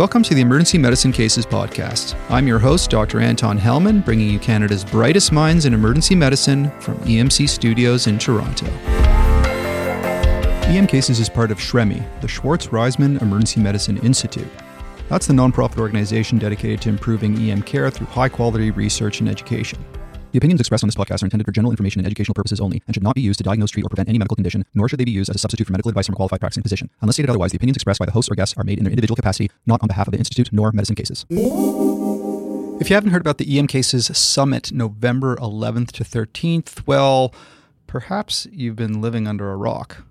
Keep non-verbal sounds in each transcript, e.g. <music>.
Welcome to the Emergency Medicine Cases Podcast. I'm your host, Dr. Anton Helman, bringing you Canada's brightest minds in emergency medicine from EMC Studios in Toronto. EM Cases is part of SHREMI, the Schwartz Reisman Emergency Medicine Institute. That's the nonprofit organization dedicated to improving EM care through high quality research and education. The opinions expressed on this podcast are intended for general information and educational purposes only and should not be used to diagnose, treat, or prevent any medical condition, nor should they be used as a substitute for medical advice from a qualified practicing physician. Unless stated otherwise, the opinions expressed by the hosts or guests are made in their individual capacity, not on behalf of the Institute nor medicine cases. If you haven't heard about the EM Cases Summit, November 11th to 13th, well, perhaps you've been living under a rock.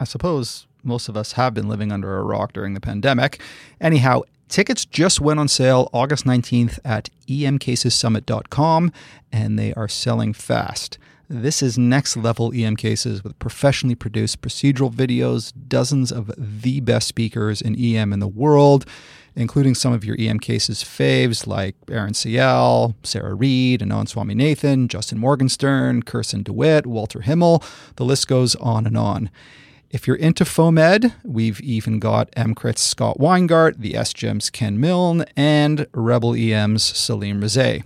I suppose most of us have been living under a rock during the pandemic. Anyhow, Tickets just went on sale August 19th at emcasessummit.com and they are selling fast. This is next level EM cases with professionally produced procedural videos, dozens of the best speakers in EM in the world, including some of your EM cases faves like Aaron Ciel, Sarah Reed, and Anand Swaminathan, Justin Morgenstern, Kirsten DeWitt, Walter Himmel. The list goes on and on. If you're into FOAMed, we've even got EMCrit's Scott Weingart, the SGEM's Ken Milne, and Rebel EM's Salim Rezaie.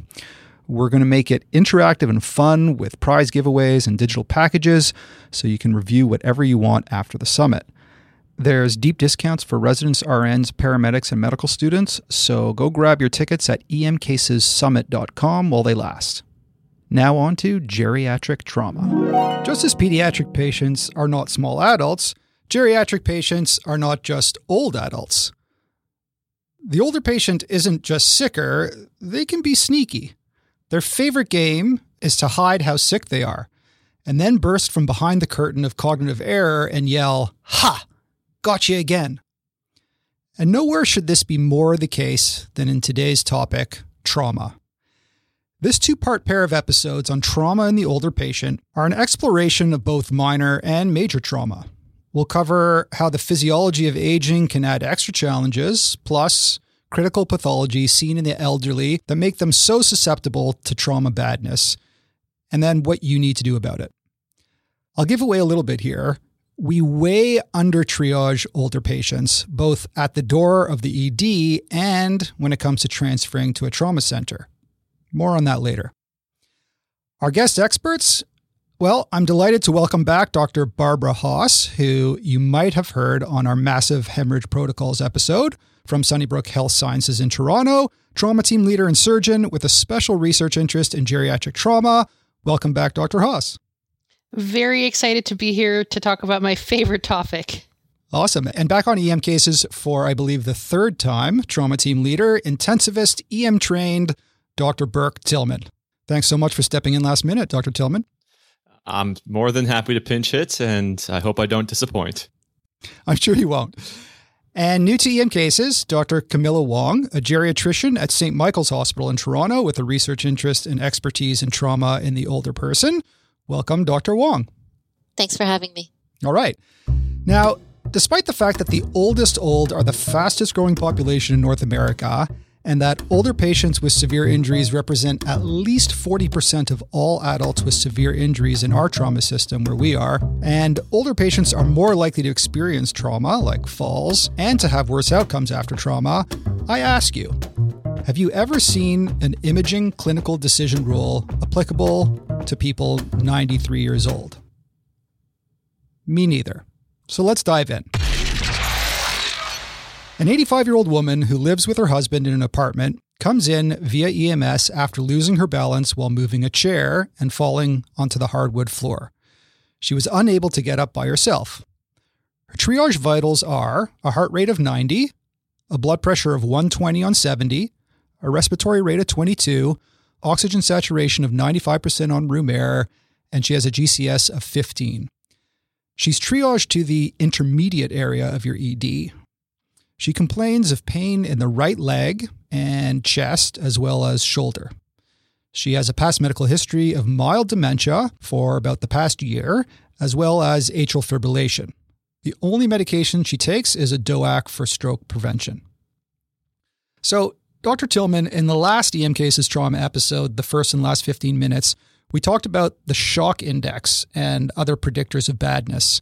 We're going to make it interactive and fun with prize giveaways and digital packages so you can review whatever you want after the summit. There's deep discounts for residents, RNs, paramedics, and medical students, so go grab your tickets at emcasessummit.com while they last. Now, on to geriatric trauma. Just as pediatric patients are not small adults, geriatric patients are not just old adults. The older patient isn't just sicker, they can be sneaky. Their favorite game is to hide how sick they are, and then burst from behind the curtain of cognitive error and yell, Ha! Got you again. And nowhere should this be more the case than in today's topic trauma. This two part pair of episodes on trauma in the older patient are an exploration of both minor and major trauma. We'll cover how the physiology of aging can add extra challenges, plus critical pathology seen in the elderly that make them so susceptible to trauma badness, and then what you need to do about it. I'll give away a little bit here. We way under triage older patients, both at the door of the ED and when it comes to transferring to a trauma center. More on that later. Our guest experts? Well, I'm delighted to welcome back Dr. Barbara Haas, who you might have heard on our massive hemorrhage protocols episode from Sunnybrook Health Sciences in Toronto, trauma team leader and surgeon with a special research interest in geriatric trauma. Welcome back, Dr. Haas. Very excited to be here to talk about my favorite topic. Awesome. And back on EM cases for, I believe, the third time, trauma team leader, intensivist, EM trained, Dr. Burke Tillman. Thanks so much for stepping in last minute, Dr. Tillman. I'm more than happy to pinch hit, and I hope I don't disappoint. I'm sure you won't. And new to EM cases, Dr. Camilla Wong, a geriatrician at St. Michael's Hospital in Toronto with a research interest and expertise in trauma in the older person. Welcome, Dr. Wong. Thanks for having me. All right. Now, despite the fact that the oldest old are the fastest growing population in North America, and that older patients with severe injuries represent at least 40% of all adults with severe injuries in our trauma system where we are. And older patients are more likely to experience trauma, like falls, and to have worse outcomes after trauma. I ask you, have you ever seen an imaging clinical decision rule applicable to people 93 years old? Me neither. So let's dive in. An 85 year old woman who lives with her husband in an apartment comes in via EMS after losing her balance while moving a chair and falling onto the hardwood floor. She was unable to get up by herself. Her triage vitals are a heart rate of 90, a blood pressure of 120 on 70, a respiratory rate of 22, oxygen saturation of 95% on room air, and she has a GCS of 15. She's triaged to the intermediate area of your ED, she complains of pain in the right leg and chest, as well as shoulder. She has a past medical history of mild dementia for about the past year, as well as atrial fibrillation. The only medication she takes is a DOAC for stroke prevention. So, Dr. Tillman, in the last EM Cases trauma episode, the first and last 15 minutes, we talked about the shock index and other predictors of badness.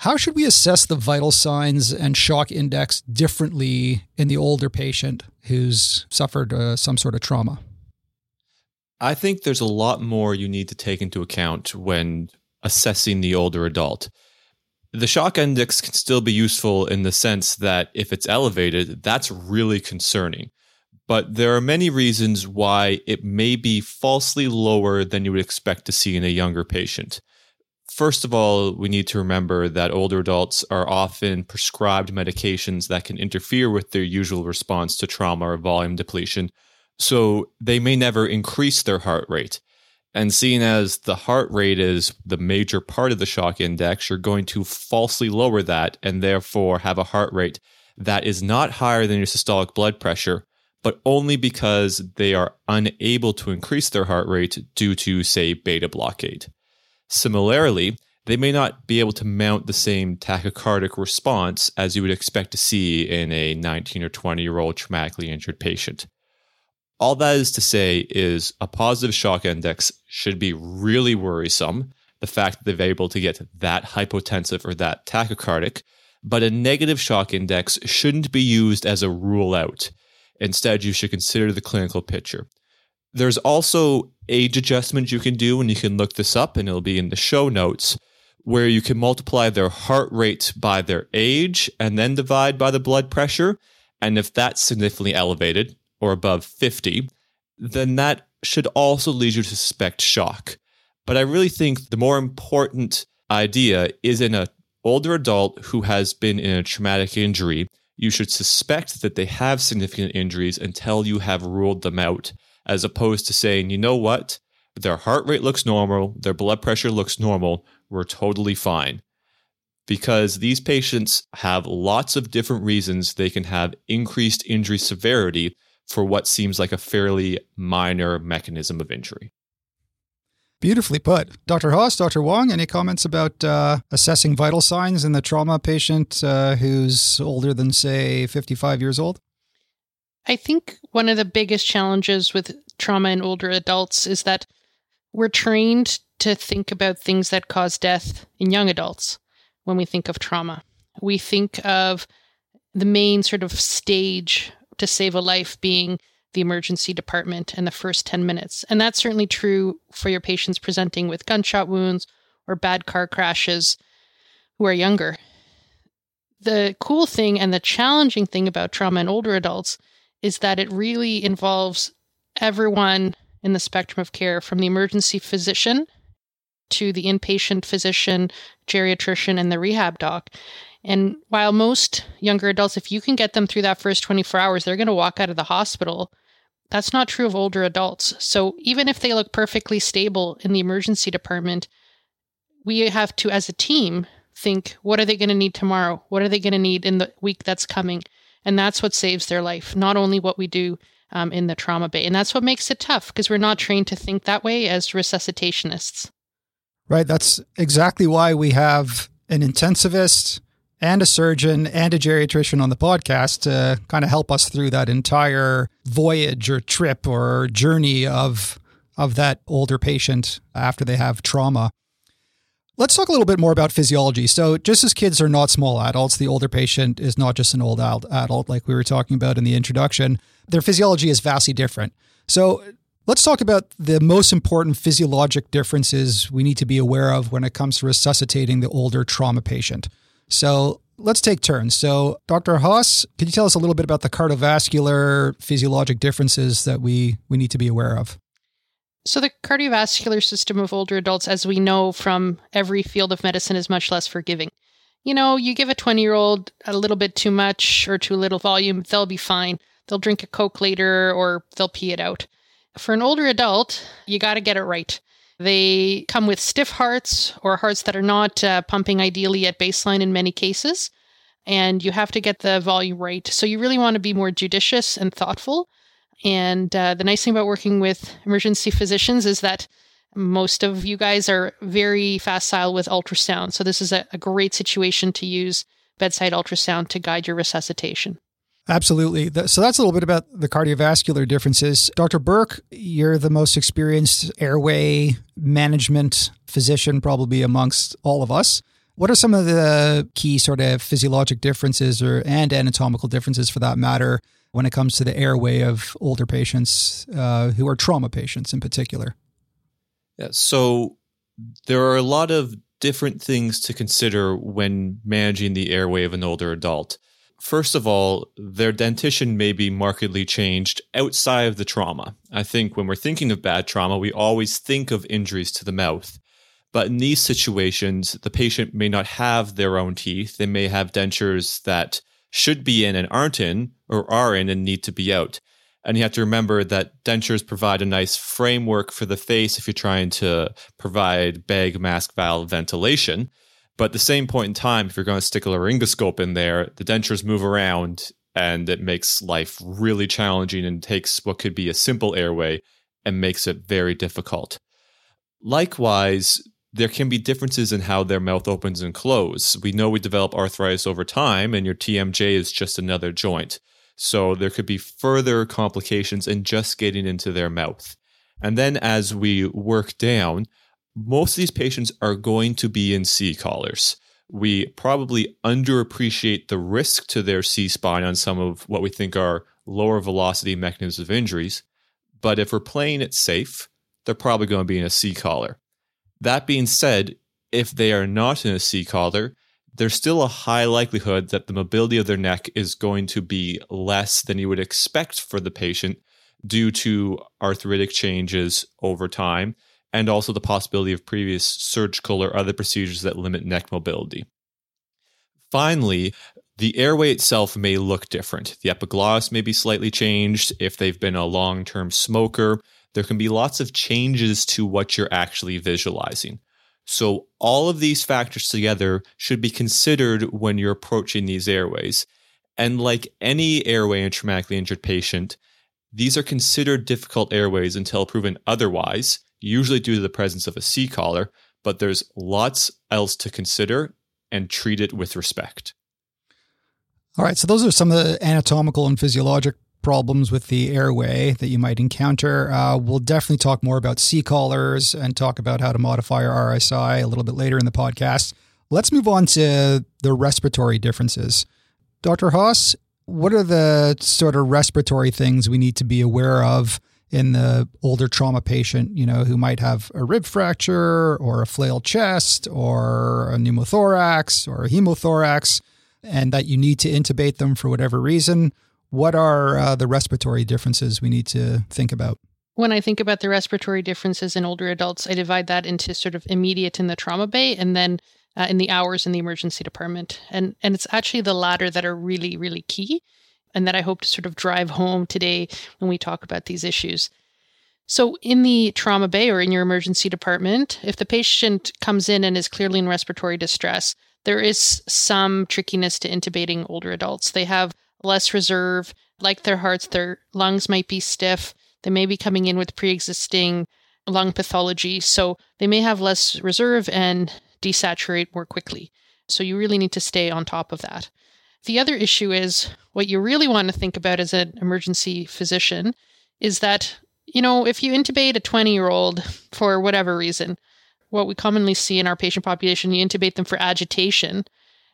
How should we assess the vital signs and shock index differently in the older patient who's suffered uh, some sort of trauma? I think there's a lot more you need to take into account when assessing the older adult. The shock index can still be useful in the sense that if it's elevated, that's really concerning. But there are many reasons why it may be falsely lower than you would expect to see in a younger patient. First of all, we need to remember that older adults are often prescribed medications that can interfere with their usual response to trauma or volume depletion. So they may never increase their heart rate. And seeing as the heart rate is the major part of the shock index, you're going to falsely lower that and therefore have a heart rate that is not higher than your systolic blood pressure, but only because they are unable to increase their heart rate due to, say, beta blockade. Similarly, they may not be able to mount the same tachycardic response as you would expect to see in a 19 or 20 year old traumatically injured patient. All that is to say is a positive shock index should be really worrisome, the fact that they're able to get that hypotensive or that tachycardic, but a negative shock index shouldn't be used as a rule out. Instead, you should consider the clinical picture. There's also age adjustment you can do, and you can look this up, and it'll be in the show notes, where you can multiply their heart rate by their age and then divide by the blood pressure. And if that's significantly elevated, or above 50, then that should also lead you to suspect shock. But I really think the more important idea is in an older adult who has been in a traumatic injury, you should suspect that they have significant injuries until you have ruled them out, as opposed to saying, you know what, their heart rate looks normal, their blood pressure looks normal, we're totally fine. Because these patients have lots of different reasons they can have increased injury severity for what seems like a fairly minor mechanism of injury. Beautifully put. Dr. Haas, Dr. Wong, any comments about uh, assessing vital signs in the trauma patient uh, who's older than, say, 55 years old? I think one of the biggest challenges with trauma in older adults is that we're trained to think about things that cause death in young adults when we think of trauma. We think of the main sort of stage to save a life being the emergency department in the first 10 minutes. And that's certainly true for your patients presenting with gunshot wounds or bad car crashes who are younger. The cool thing and the challenging thing about trauma in older adults is that it really involves everyone in the spectrum of care from the emergency physician to the inpatient physician, geriatrician, and the rehab doc. And while most younger adults, if you can get them through that first 24 hours, they're going to walk out of the hospital. That's not true of older adults. So even if they look perfectly stable in the emergency department, we have to, as a team, think what are they going to need tomorrow? What are they going to need in the week that's coming? And that's what saves their life, not only what we do um, in the trauma bay. And that's what makes it tough because we're not trained to think that way as resuscitationists. Right. That's exactly why we have an intensivist and a surgeon and a geriatrician on the podcast to kind of help us through that entire voyage or trip or journey of of that older patient after they have trauma. Let's talk a little bit more about physiology. So, just as kids are not small adults, the older patient is not just an old adult, like we were talking about in the introduction. Their physiology is vastly different. So, let's talk about the most important physiologic differences we need to be aware of when it comes to resuscitating the older trauma patient. So let's take turns. So, Dr. Haas, could you tell us a little bit about the cardiovascular physiologic differences that we, we need to be aware of? So, the cardiovascular system of older adults, as we know from every field of medicine, is much less forgiving. You know, you give a 20 year old a little bit too much or too little volume, they'll be fine. They'll drink a Coke later or they'll pee it out. For an older adult, you got to get it right. They come with stiff hearts or hearts that are not uh, pumping ideally at baseline in many cases. And you have to get the volume right. So you really want to be more judicious and thoughtful. And uh, the nice thing about working with emergency physicians is that most of you guys are very facile with ultrasound. So this is a, a great situation to use bedside ultrasound to guide your resuscitation. Absolutely. So that's a little bit about the cardiovascular differences. Dr. Burke, you're the most experienced airway management physician probably amongst all of us. What are some of the key sort of physiologic differences or and anatomical differences for that matter when it comes to the airway of older patients uh, who are trauma patients in particular? Yeah, so there are a lot of different things to consider when managing the airway of an older adult. First of all, their dentition may be markedly changed outside of the trauma. I think when we're thinking of bad trauma, we always think of injuries to the mouth. But in these situations, the patient may not have their own teeth. They may have dentures that should be in and aren't in, or are in and need to be out. And you have to remember that dentures provide a nice framework for the face if you're trying to provide bag mask valve ventilation. But at the same point in time, if you're going to stick a laryngoscope in there, the dentures move around and it makes life really challenging and takes what could be a simple airway and makes it very difficult. Likewise, there can be differences in how their mouth opens and closes. We know we develop arthritis over time, and your TMJ is just another joint. So there could be further complications in just getting into their mouth. And then as we work down, most of these patients are going to be in C collars. We probably underappreciate the risk to their C spine on some of what we think are lower velocity mechanisms of injuries. But if we're playing it safe, they're probably going to be in a C collar. That being said, if they are not in a C collar, there's still a high likelihood that the mobility of their neck is going to be less than you would expect for the patient due to arthritic changes over time and also the possibility of previous surgical or other procedures that limit neck mobility. Finally, the airway itself may look different. The epiglottis may be slightly changed if they've been a long term smoker. There can be lots of changes to what you're actually visualizing. So, all of these factors together should be considered when you're approaching these airways. And like any airway in a traumatically injured patient, these are considered difficult airways until proven otherwise, usually due to the presence of a C collar, but there's lots else to consider and treat it with respect. All right, so those are some of the anatomical and physiologic problems with the airway that you might encounter. Uh, we'll definitely talk more about C collars and talk about how to modify our RSI a little bit later in the podcast. Let's move on to the respiratory differences. Dr. Haas, what are the sort of respiratory things we need to be aware of in the older trauma patient, you know, who might have a rib fracture or a flail chest or a pneumothorax or a hemothorax, and that you need to intubate them for whatever reason? What are uh, the respiratory differences we need to think about? When I think about the respiratory differences in older adults, I divide that into sort of immediate in the trauma bay and then uh, in the hours in the emergency department. And and it's actually the latter that are really really key and that I hope to sort of drive home today when we talk about these issues. So, in the trauma bay or in your emergency department, if the patient comes in and is clearly in respiratory distress, there is some trickiness to intubating older adults. They have less reserve. Like their hearts, their lungs might be stiff. They may be coming in with pre existing lung pathology. So they may have less reserve and desaturate more quickly. So you really need to stay on top of that. The other issue is what you really want to think about as an emergency physician is that, you know, if you intubate a 20 year old for whatever reason, what we commonly see in our patient population, you intubate them for agitation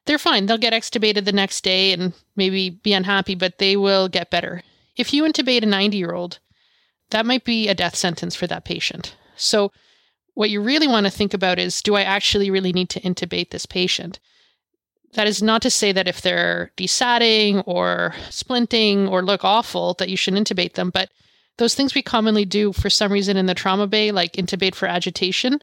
they're fine. They'll get extubated the next day and maybe be unhappy, but they will get better. If you intubate a 90 year old, that might be a death sentence for that patient. So, what you really want to think about is do I actually really need to intubate this patient? That is not to say that if they're desatting or splinting or look awful, that you should intubate them, but those things we commonly do for some reason in the trauma bay, like intubate for agitation,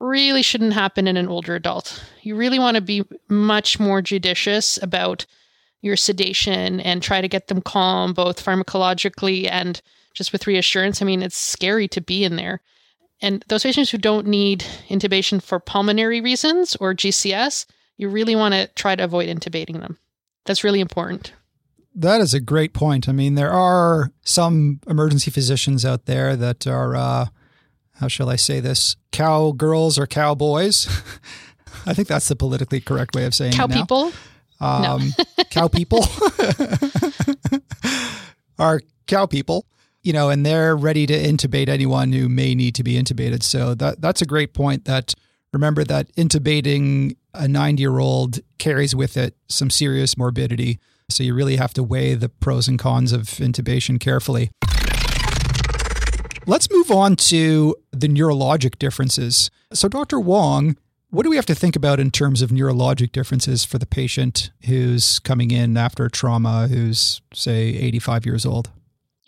really shouldn't happen in an older adult. You really want to be much more judicious about your sedation and try to get them calm, both pharmacologically and just with reassurance. I mean, it's scary to be in there. And those patients who don't need intubation for pulmonary reasons or GCS, you really want to try to avoid intubating them. That's really important. That is a great point. I mean, there are some emergency physicians out there that are uh, how shall I say this? Cowgirls or cowboys. <laughs> I think that's the politically correct way of saying cow it. Cow people? Um, no. <laughs> cow people <laughs> are cow people, you know, and they're ready to intubate anyone who may need to be intubated. So that that's a great point that remember that intubating a 90 year old carries with it some serious morbidity. So you really have to weigh the pros and cons of intubation carefully. Let's move on to the neurologic differences. So, Dr. Wong, what do we have to think about in terms of neurologic differences for the patient who's coming in after trauma, who's, say, 85 years old?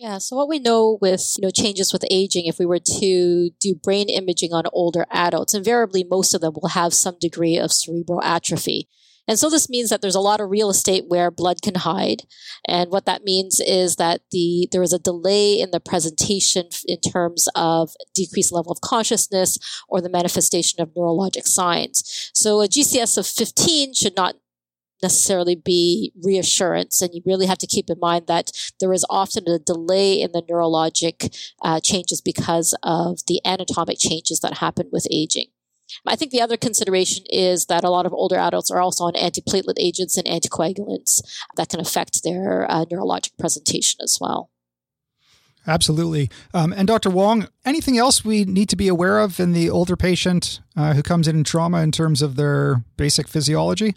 Yeah, so what we know with you know changes with aging, if we were to do brain imaging on older adults, invariably most of them will have some degree of cerebral atrophy. And so this means that there's a lot of real estate where blood can hide. And what that means is that the there is a delay in the presentation in terms of decreased level of consciousness or the manifestation of neurologic signs. So a GCS of 15 should not necessarily be reassurance. And you really have to keep in mind that there is often a delay in the neurologic uh, changes because of the anatomic changes that happen with aging. I think the other consideration is that a lot of older adults are also on antiplatelet agents and anticoagulants that can affect their uh, neurologic presentation as well. Absolutely. Um, and Dr. Wong, anything else we need to be aware of in the older patient uh, who comes in in trauma in terms of their basic physiology?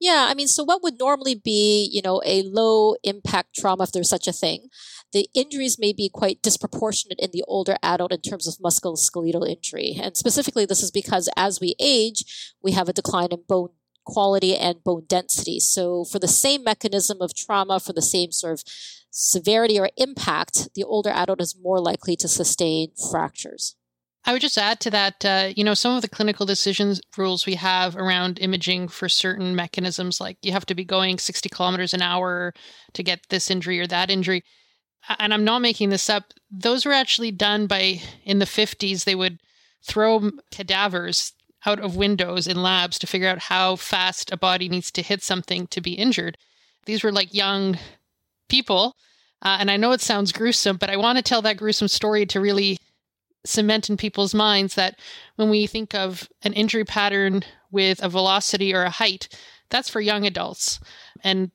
Yeah, I mean, so what would normally be, you know, a low impact trauma, if there's such a thing, the injuries may be quite disproportionate in the older adult in terms of musculoskeletal injury. And specifically, this is because as we age, we have a decline in bone quality and bone density. So, for the same mechanism of trauma, for the same sort of severity or impact, the older adult is more likely to sustain fractures. I would just add to that, uh, you know, some of the clinical decisions rules we have around imaging for certain mechanisms, like you have to be going 60 kilometers an hour to get this injury or that injury and I'm not making this up, those were actually done by in the 50s. They would throw cadavers out of windows in labs to figure out how fast a body needs to hit something to be injured. These were like young people. Uh, and I know it sounds gruesome, but I want to tell that gruesome story to really cement in people's minds that when we think of an injury pattern with a velocity or a height, that's for young adults. And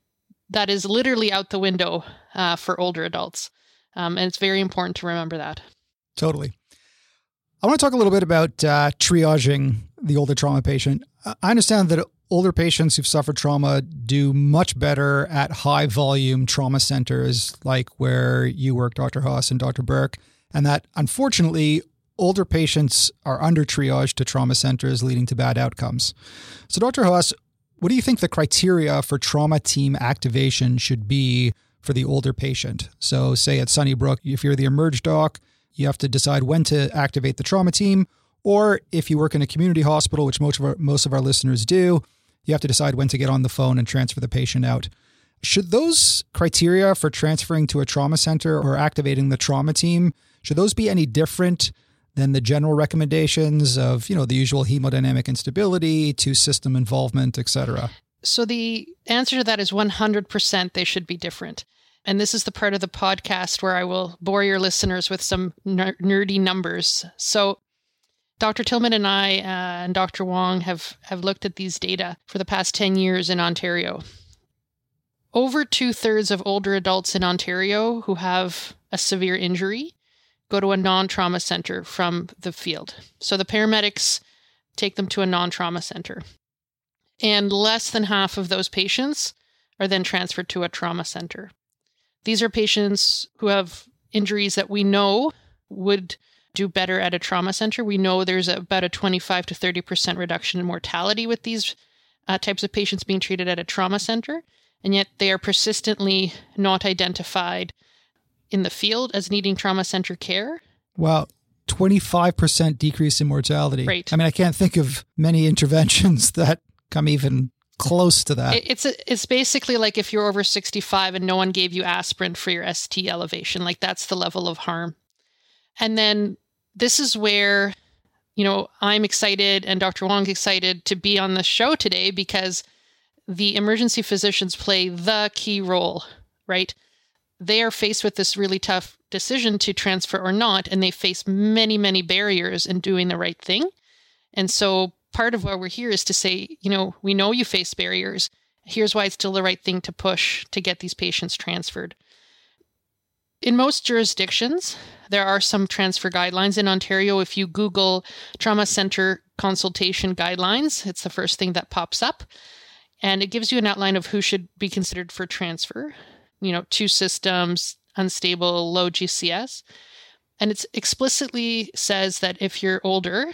that is literally out the window uh, for older adults. Um, and it's very important to remember that. Totally. I want to talk a little bit about uh, triaging the older trauma patient. I understand that older patients who've suffered trauma do much better at high volume trauma centers like where you work, Dr. Haas and Dr. Burke, and that unfortunately, older patients are under triaged to trauma centers, leading to bad outcomes. So, Dr. Haas, what do you think the criteria for trauma team activation should be for the older patient? So, say at Sunnybrook, if you're the emerge doc, you have to decide when to activate the trauma team. Or if you work in a community hospital, which most of our, most of our listeners do, you have to decide when to get on the phone and transfer the patient out. Should those criteria for transferring to a trauma center or activating the trauma team, should those be any different than the general recommendations of, you know, the usual hemodynamic instability to system involvement, etc. So the answer to that is 100% they should be different. And this is the part of the podcast where I will bore your listeners with some ner- nerdy numbers. So Dr. Tillman and I uh, and Dr. Wong have, have looked at these data for the past 10 years in Ontario. Over two thirds of older adults in Ontario who have a severe injury go to a non trauma center from the field. So the paramedics take them to a non trauma center. And less than half of those patients are then transferred to a trauma center. These are patients who have injuries that we know would do better at a trauma center. We know there's about a 25 to 30% reduction in mortality with these uh, types of patients being treated at a trauma center, and yet they are persistently not identified in the field as needing trauma center care. Wow. 25% decrease in mortality. Right. I mean, I can't think of many <laughs> interventions that come even close to that. It's a, it's basically like if you're over 65 and no one gave you aspirin for your ST elevation, like that's the level of harm. And then this is where you know, I'm excited and Dr. Wong's excited to be on the show today because the emergency physicians play the key role, right? they are faced with this really tough decision to transfer or not, and they face many, many barriers in doing the right thing. And so part of why we're here is to say, you know, we know you face barriers. Here's why it's still the right thing to push to get these patients transferred. in most jurisdictions, there are some transfer guidelines. In Ontario, if you Google trauma center consultation guidelines, it's the first thing that pops up. And it gives you an outline of who should be considered for transfer. You know, two systems, unstable, low GCS. And it explicitly says that if you're older,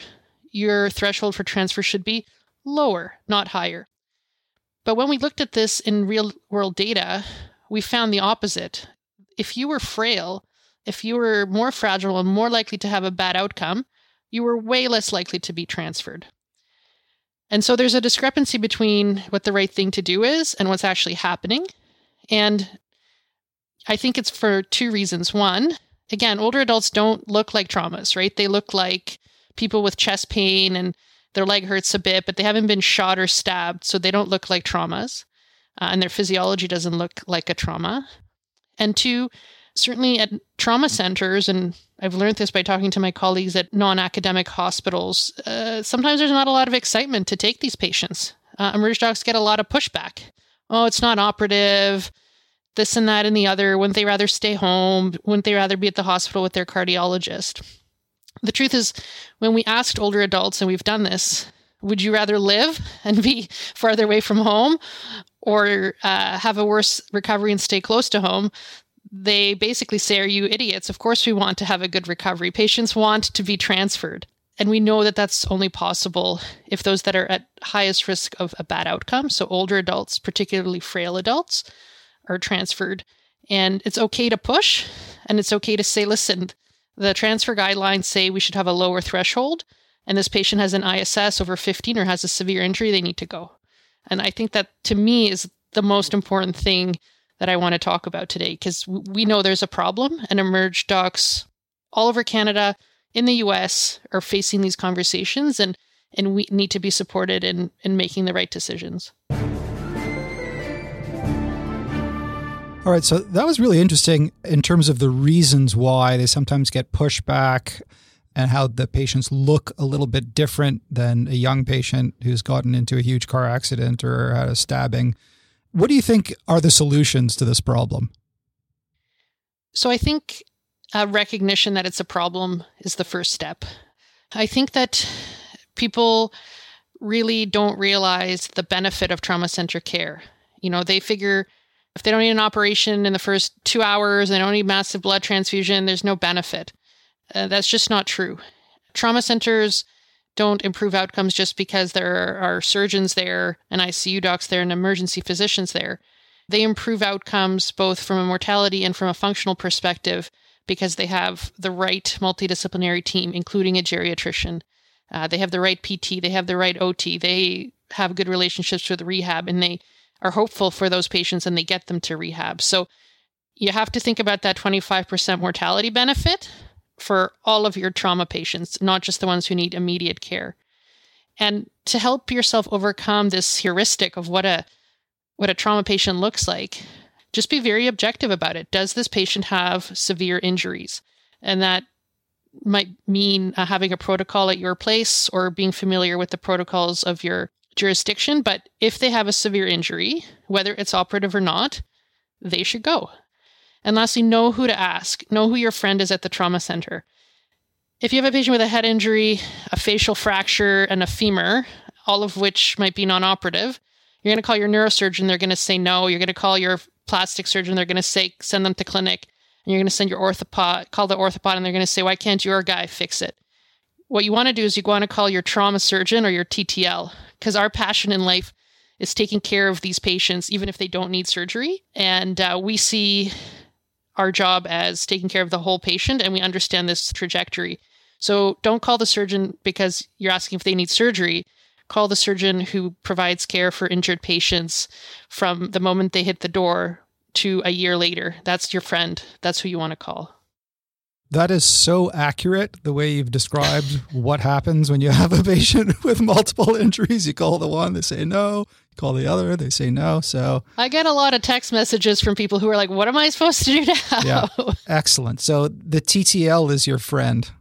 your threshold for transfer should be lower, not higher. But when we looked at this in real world data, we found the opposite. If you were frail, if you were more fragile and more likely to have a bad outcome, you were way less likely to be transferred. And so there's a discrepancy between what the right thing to do is and what's actually happening. And I think it's for two reasons. One, again, older adults don't look like traumas, right? They look like people with chest pain and their leg hurts a bit, but they haven't been shot or stabbed, so they don't look like traumas. Uh, and their physiology doesn't look like a trauma. And two, certainly at trauma centers, and I've learned this by talking to my colleagues at non academic hospitals, uh, sometimes there's not a lot of excitement to take these patients. Uh, emerge docs get a lot of pushback. Oh, it's not operative, this and that and the other. Wouldn't they rather stay home? Wouldn't they rather be at the hospital with their cardiologist? The truth is, when we asked older adults, and we've done this, would you rather live and be <laughs> farther away from home or uh, have a worse recovery and stay close to home? They basically say, Are you idiots? Of course, we want to have a good recovery. Patients want to be transferred. And we know that that's only possible if those that are at highest risk of a bad outcome, so older adults, particularly frail adults, are transferred. And it's okay to push and it's okay to say, listen, the transfer guidelines say we should have a lower threshold, and this patient has an ISS over 15 or has a severe injury, they need to go. And I think that to me is the most important thing that I want to talk about today because we know there's a problem, and Emerge docs all over Canada, in the US, are facing these conversations, and, and we need to be supported in, in making the right decisions. All right, so that was really interesting in terms of the reasons why they sometimes get pushed back and how the patients look a little bit different than a young patient who's gotten into a huge car accident or had a stabbing. What do you think are the solutions to this problem? So I think a recognition that it's a problem is the first step. I think that people really don't realize the benefit of trauma centric care. You know, they figure if they don't need an operation in the first two hours, they don't need massive blood transfusion, there's no benefit. Uh, that's just not true. Trauma centers don't improve outcomes just because there are surgeons there and ICU docs there and emergency physicians there. They improve outcomes both from a mortality and from a functional perspective because they have the right multidisciplinary team, including a geriatrician. Uh, they have the right PT, they have the right OT, they have good relationships with rehab, and they are hopeful for those patients and they get them to rehab. So you have to think about that 25% mortality benefit for all of your trauma patients, not just the ones who need immediate care. And to help yourself overcome this heuristic of what a what a trauma patient looks like, just be very objective about it. Does this patient have severe injuries? And that might mean uh, having a protocol at your place or being familiar with the protocols of your jurisdiction, but if they have a severe injury, whether it's operative or not, they should go. And lastly, know who to ask. Know who your friend is at the trauma center. If you have a patient with a head injury, a facial fracture, and a femur, all of which might be non operative, you're going to call your neurosurgeon. They're going to say no. You're going to call your plastic surgeon. They're going to say send them to clinic. And you're going to send your orthopod, call the orthopod, and they're going to say, why can't your guy fix it? What you want to do is you want to call your trauma surgeon or your TTL because our passion in life is taking care of these patients, even if they don't need surgery. And uh, we see our job as taking care of the whole patient, and we understand this trajectory. So don't call the surgeon because you're asking if they need surgery. Call the surgeon who provides care for injured patients from the moment they hit the door to a year later. That's your friend. That's who you want to call. That is so accurate the way you've described what happens when you have a patient <laughs> with multiple injuries. You call the one, they say no. You call the other, they say no. So I get a lot of text messages from people who are like, What am I supposed to do now? Yeah. Excellent. So the TTL is your friend.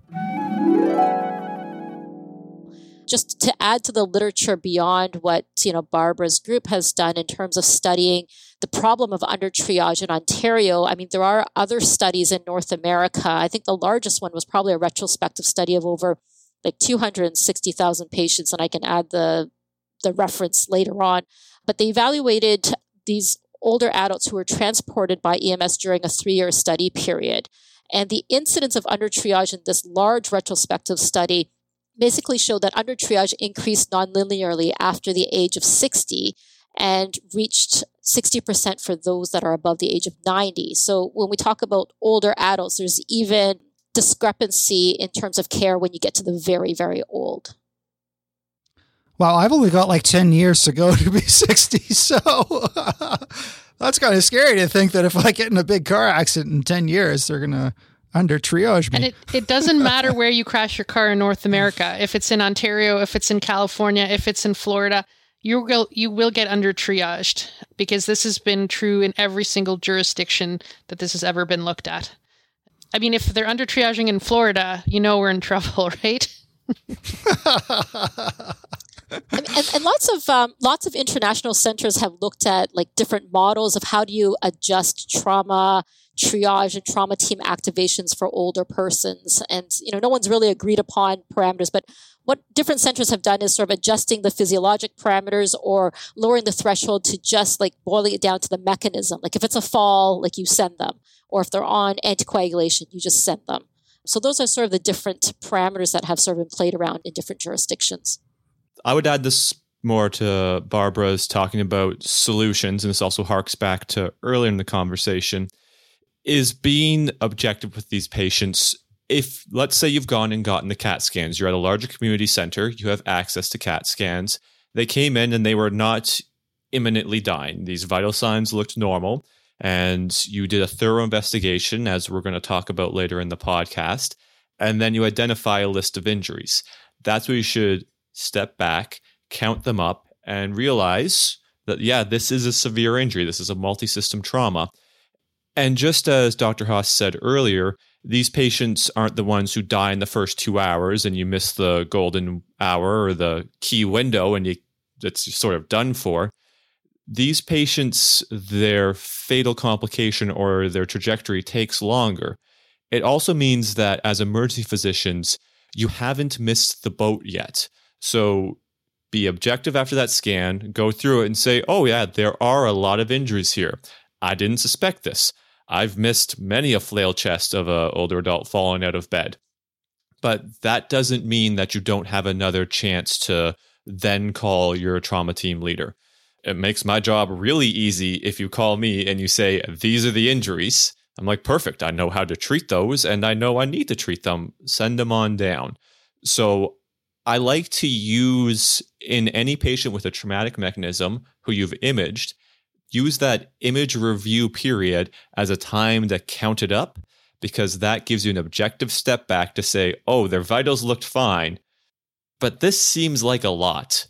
Just to add to the literature beyond what, you know, Barbara's group has done in terms of studying the problem of under triage in Ontario, I mean, there are other studies in North America. I think the largest one was probably a retrospective study of over like 260,000 patients, and I can add the the reference later on. But they evaluated these older adults who were transported by EMS during a three year study period. And the incidence of under triage in this large retrospective study basically showed that under triage increased nonlinearly after the age of 60 and reached 60% for those that are above the age of 90. So when we talk about older adults, there's even discrepancy in terms of care when you get to the very, very old. Wow, I've only got like 10 years to go <laughs> to be 60. So <laughs> that's kind of scary to think that if I get in a big car accident in 10 years, they're going to under triage me. And it, it doesn't matter where you crash your car in North America. If it's in Ontario, if it's in California, if it's in Florida, you will you will get under triaged because this has been true in every single jurisdiction that this has ever been looked at. I mean, if they're under triaging in Florida, you know we're in <laughs> trouble, right? and, and, lots of um, lots of international centers have looked at like different models of how do you adjust trauma triage and trauma team activations for older persons. And you know no one's really agreed upon parameters but what different centers have done is sort of adjusting the physiologic parameters or lowering the threshold to just like boiling it down to the mechanism. Like if it's a fall like you send them or if they're on anticoagulation you just send them. So those are sort of the different parameters that have sort of been played around in different jurisdictions. I would add this more to Barbara's talking about solutions, and this also harks back to earlier in the conversation, is being objective with these patients. If, let's say, you've gone and gotten the CAT scans, you're at a larger community center, you have access to CAT scans. They came in and they were not imminently dying. These vital signs looked normal, and you did a thorough investigation, as we're going to talk about later in the podcast. And then you identify a list of injuries. That's where you should step back, count them up, and realize that, yeah, this is a severe injury. This is a multi system trauma. And just as Dr. Haas said earlier, these patients aren't the ones who die in the first two hours and you miss the golden hour or the key window and you, it's sort of done for. These patients, their fatal complication or their trajectory takes longer. It also means that as emergency physicians, you haven't missed the boat yet. So be objective after that scan, go through it and say, oh, yeah, there are a lot of injuries here. I didn't suspect this. I've missed many a flail chest of an older adult falling out of bed. But that doesn't mean that you don't have another chance to then call your trauma team leader. It makes my job really easy if you call me and you say, These are the injuries. I'm like, Perfect. I know how to treat those and I know I need to treat them. Send them on down. So I like to use in any patient with a traumatic mechanism who you've imaged, use that image review period as a time to count it up because that gives you an objective step back to say, oh, their vitals looked fine, but this seems like a lot.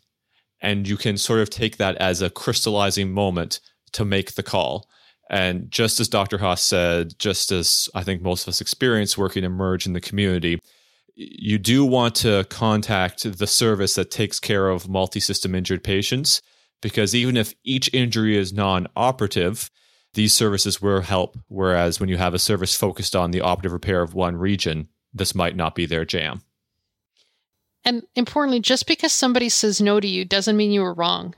And you can sort of take that as a crystallizing moment to make the call. And just as Dr. Haas said, just as I think most of us experience working emerge in the community, you do want to contact the service that takes care of multi system injured patients because even if each injury is non operative, these services will help. Whereas when you have a service focused on the operative repair of one region, this might not be their jam. And importantly, just because somebody says no to you doesn't mean you were wrong.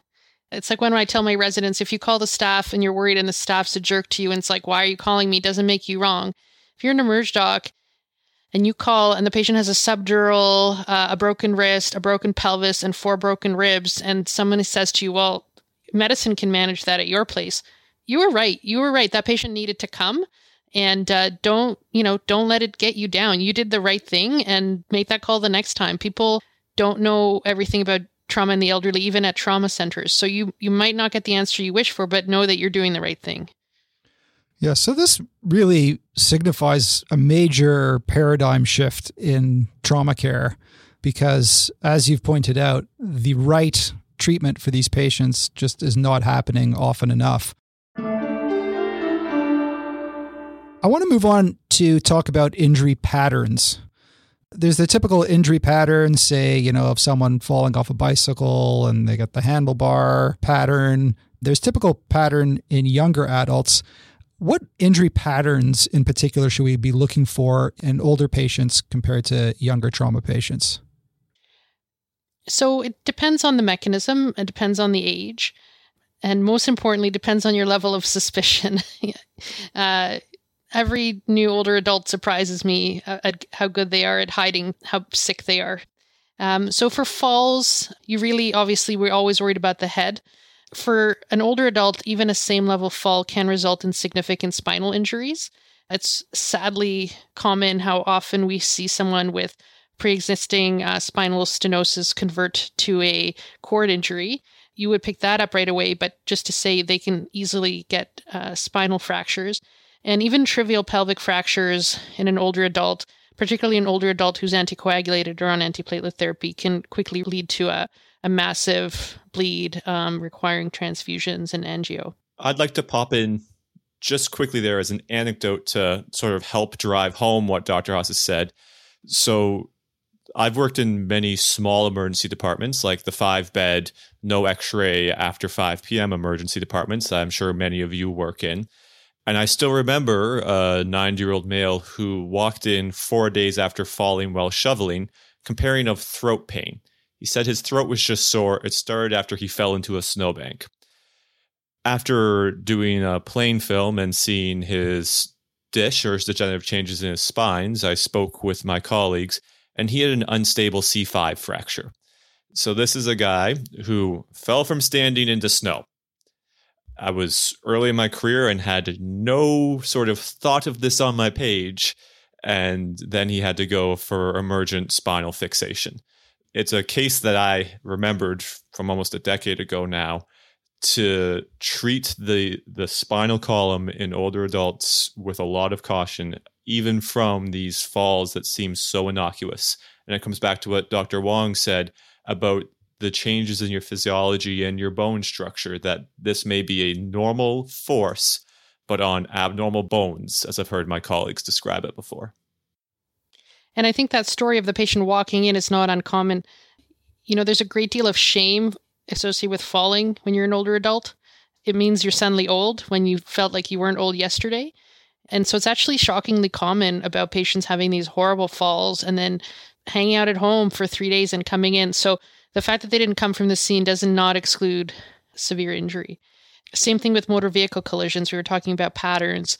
It's like when I tell my residents if you call the staff and you're worried and the staff's a jerk to you and it's like, why are you calling me? doesn't make you wrong. If you're an emerge doc and you call and the patient has a subdural, uh, a broken wrist, a broken pelvis, and four broken ribs, and someone says to you, well, medicine can manage that at your place. You were right. You were right. That patient needed to come and uh, don't, you know, don't let it get you down. You did the right thing and make that call the next time. People don't know everything about trauma in the elderly, even at trauma centers. So you, you might not get the answer you wish for, but know that you're doing the right thing. Yeah, so this really signifies a major paradigm shift in trauma care because, as you've pointed out, the right treatment for these patients just is not happening often enough. I want to move on to talk about injury patterns. There's the typical injury pattern, say, you know, of someone falling off a bicycle and they got the handlebar pattern. There's typical pattern in younger adults. What injury patterns in particular should we be looking for in older patients compared to younger trauma patients? So it depends on the mechanism, it depends on the age, and most importantly, depends on your level of suspicion. <laughs> uh, every new older adult surprises me at how good they are at hiding how sick they are. Um, so for falls, you really obviously we're always worried about the head. For an older adult, even a same level fall can result in significant spinal injuries. It's sadly common how often we see someone with pre-existing uh, spinal stenosis convert to a cord injury you would pick that up right away but just to say they can easily get uh, spinal fractures and even trivial pelvic fractures in an older adult particularly an older adult who's anticoagulated or on antiplatelet therapy can quickly lead to a, a massive bleed um, requiring transfusions and angio i'd like to pop in just quickly there as an anecdote to sort of help drive home what dr haas has said so I've worked in many small emergency departments, like the five bed, no x ray after 5 p.m. emergency departments I'm sure many of you work in. And I still remember a 90 year old male who walked in four days after falling while shoveling, comparing of throat pain. He said his throat was just sore. It started after he fell into a snowbank. After doing a plain film and seeing his dish or his degenerative changes in his spines, I spoke with my colleagues and he had an unstable C5 fracture. So, this is a guy who fell from standing into snow. I was early in my career and had no sort of thought of this on my page. And then he had to go for emergent spinal fixation. It's a case that I remembered from almost a decade ago now to treat the the spinal column in older adults with a lot of caution even from these falls that seem so innocuous. And it comes back to what Dr. Wong said about the changes in your physiology and your bone structure, that this may be a normal force, but on abnormal bones, as I've heard my colleagues describe it before. And I think that story of the patient walking in is not uncommon. You know, there's a great deal of shame associated with falling when you're an older adult. It means you're suddenly old when you felt like you weren't old yesterday. And so it's actually shockingly common about patients having these horrible falls and then hanging out at home for three days and coming in. So the fact that they didn't come from the scene does not exclude severe injury. Same thing with motor vehicle collisions. We were talking about patterns.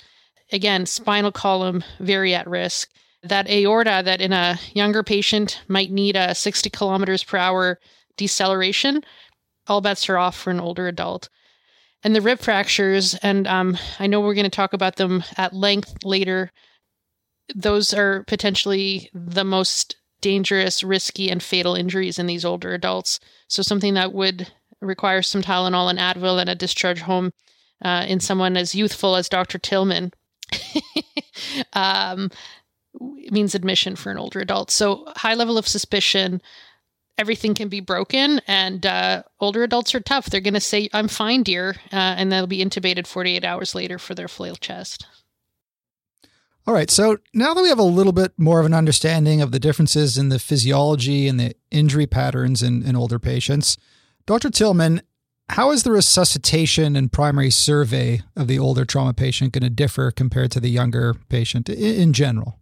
Again, spinal column very at risk. That aorta that in a younger patient might need a 60 kilometers per hour deceleration, all bets are off for an older adult and the rib fractures, and um, I know we're going to talk about them at length later. Those are potentially the most dangerous, risky, and fatal injuries in these older adults. So, something that would require some Tylenol and Advil and a discharge home uh, in someone as youthful as Dr. Tillman <laughs> um, means admission for an older adult. So, high level of suspicion, everything can be broken and uh, older adults are tough. They're going to say i'm fine dear uh, and they'll be intubated 48 hours later for their flail chest. All right so now that we have a little bit more of an understanding of the differences in the physiology and the injury patterns in, in older patients dr tillman how is the resuscitation and primary survey of the older trauma patient going to differ compared to the younger patient in, in general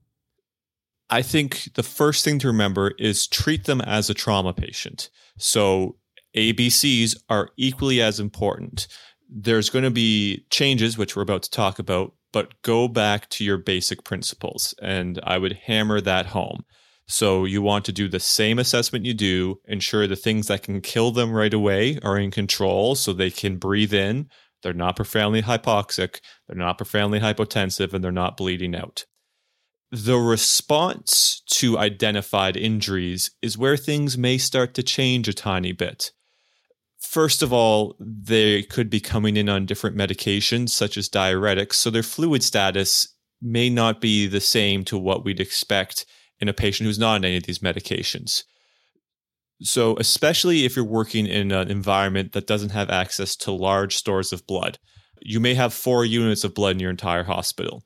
I think the first thing to remember is treat them as a trauma patient. So ABCs are equally as important. There's going to be changes, which we're about to talk about, but go back to your basic principles. And I would hammer that home. So you want to do the same assessment you do, ensure the things that can kill them right away are in control so they can breathe in. They're not profoundly hypoxic, they're not profoundly hypotensive, and they're not bleeding out the response to identified injuries is where things may start to change a tiny bit. First of all, they could be coming in on different medications, such as diuretics, so their fluid status may not be the same to what we'd expect in a patient who's not on any of these medications. So, especially if you're working in an environment that doesn't have access to large stores of blood, you may have four units of blood in your entire hospital.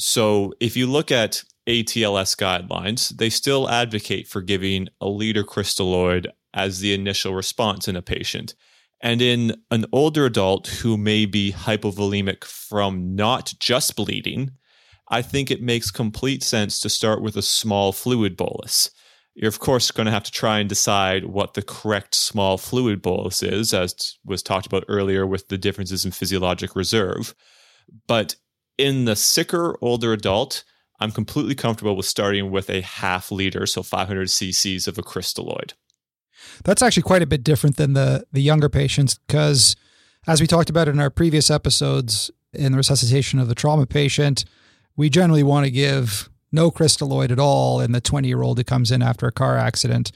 So if you look at ATLS guidelines, they still advocate for giving a liter crystalloid as the initial response in a patient. And in an older adult who may be hypovolemic from not just bleeding, I think it makes complete sense to start with a small fluid bolus. You're, of course, going to have to try and decide what the correct small fluid bolus is, as was talked about earlier with the differences in physiologic reserve. But in the sicker older adult, I'm completely comfortable with starting with a half liter, so 500 cc's of a crystalloid. That's actually quite a bit different than the the younger patients because as we talked about in our previous episodes in the resuscitation of the trauma patient, we generally want to give no crystalloid at all in the 20 year old who comes in after a car accident.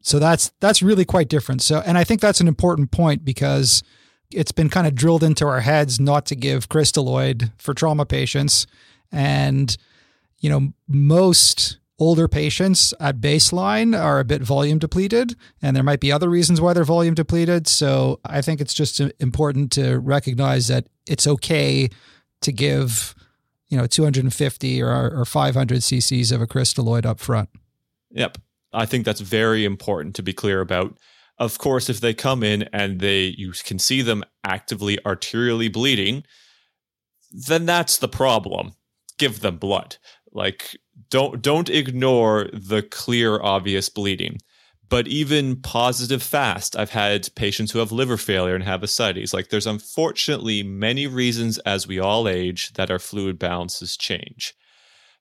So that's that's really quite different. So and I think that's an important point because it's been kind of drilled into our heads not to give crystalloid for trauma patients and you know most older patients at baseline are a bit volume depleted, and there might be other reasons why they're volume depleted. So I think it's just uh, important to recognize that it's okay to give, you know, 250 or, or 500 cc's of a crystalloid up front. Yep. I think that's very important to be clear about. Of course, if they come in and they you can see them actively arterially bleeding, then that's the problem. Give them blood. Like don't don't ignore the clear obvious bleeding. But even positive fast, I've had patients who have liver failure and have ascites. Like there's unfortunately many reasons as we all age that our fluid balances change.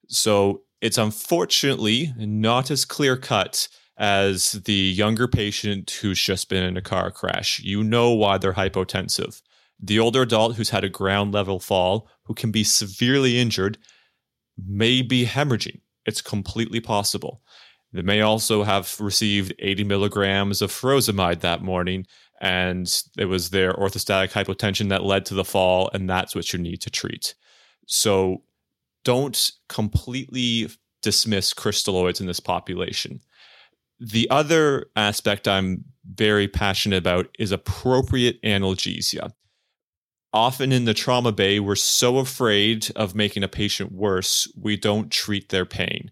So it's unfortunately not as clear cut as the younger patient who's just been in a car crash. You know why they're hypotensive. The older adult who's had a ground level fall, who can be severely injured, may be hemorrhaging. It's completely possible. They may also have received 80 milligrams of furosemide that morning, and it was their orthostatic hypotension that led to the fall, and that's what you need to treat. So don't completely dismiss crystalloids in this population. The other aspect I'm very passionate about is appropriate analgesia often in the trauma bay, we're so afraid of making a patient worse, we don't treat their pain.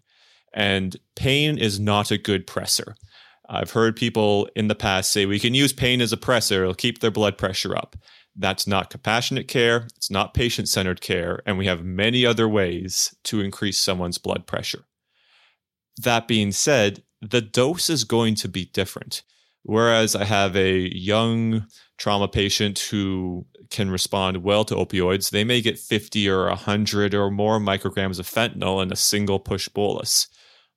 And pain is not a good pressor. I've heard people in the past say we can use pain as a pressor, it'll keep their blood pressure up. That's not compassionate care, it's not patient centered care, and we have many other ways to increase someone's blood pressure. That being said, the dose is going to be different. Whereas I have a young trauma patient who can respond well to opioids, they may get 50 or 100 or more micrograms of fentanyl in a single push bolus.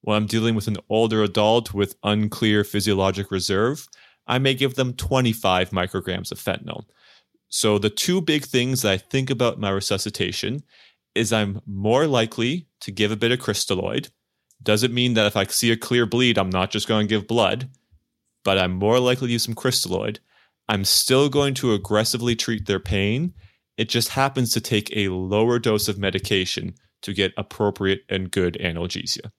When I'm dealing with an older adult with unclear physiologic reserve, I may give them 25 micrograms of fentanyl. So, the two big things that I think about my resuscitation is I'm more likely to give a bit of crystalloid. Doesn't mean that if I see a clear bleed, I'm not just going to give blood, but I'm more likely to use some crystalloid. I'm still going to aggressively treat their pain. It just happens to take a lower dose of medication to get appropriate and good analgesia.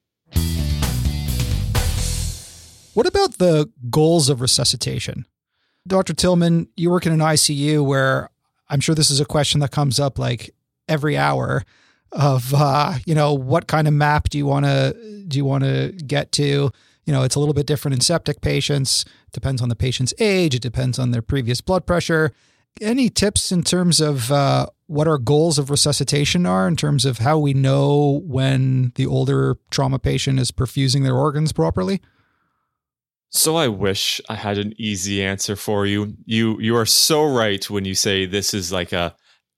What about the goals of resuscitation? Dr. Tillman, you work in an ICU where I'm sure this is a question that comes up like every hour of uh, you know, what kind of map do you want to do you want to get to? You know, it's a little bit different in septic patients. It depends on the patient's age. It depends on their previous blood pressure. Any tips in terms of uh, what our goals of resuscitation are in terms of how we know when the older trauma patient is perfusing their organs properly? So I wish I had an easy answer for you. You you are so right when you say this is like a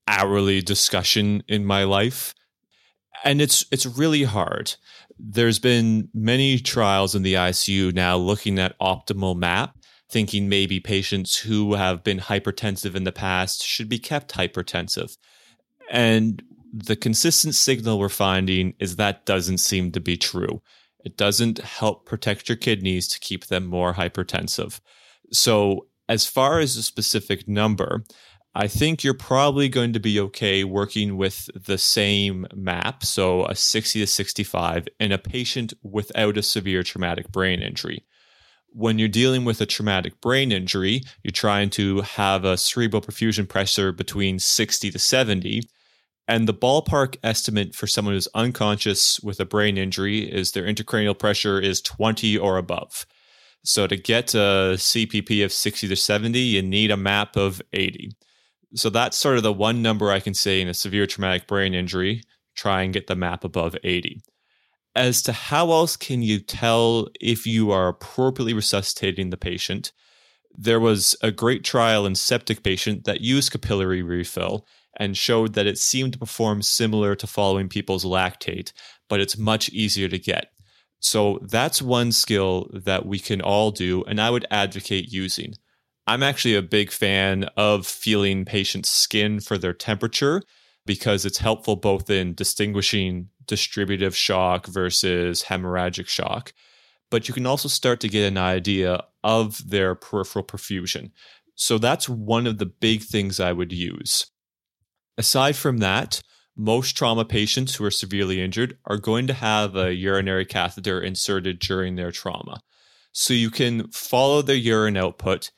hourly discussion in my life. And it's it's really hard there's been many trials in the ICU now looking at optimal map, thinking maybe patients who have been hypertensive in the past should be kept hypertensive. And the consistent signal we're finding is that doesn't seem to be true. It doesn't help protect your kidneys to keep them more hypertensive. So, as far as a specific number, I think you're probably going to be okay working with the same map, so a 60 to 65, in a patient without a severe traumatic brain injury. When you're dealing with a traumatic brain injury, you're trying to have a cerebral perfusion pressure between 60 to 70. And the ballpark estimate for someone who's unconscious with a brain injury is their intracranial pressure is 20 or above. So to get a CPP of 60 to 70, you need a map of 80. So that's sort of the one number I can say in a severe traumatic brain injury. Try and get the map above 80. As to how else can you tell if you are appropriately resuscitating the patient, there was a great trial in septic patient that used capillary refill and showed that it seemed to perform similar to following people's lactate, but it's much easier to get. So that's one skill that we can all do, and I would advocate using. I'm actually a big fan of feeling patients' skin for their temperature because it's helpful both in distinguishing distributive shock versus hemorrhagic shock. But you can also start to get an idea of their peripheral perfusion. So that's one of the big things I would use. Aside from that, most trauma patients who are severely injured are going to have a urinary catheter inserted during their trauma. So you can follow their urine output,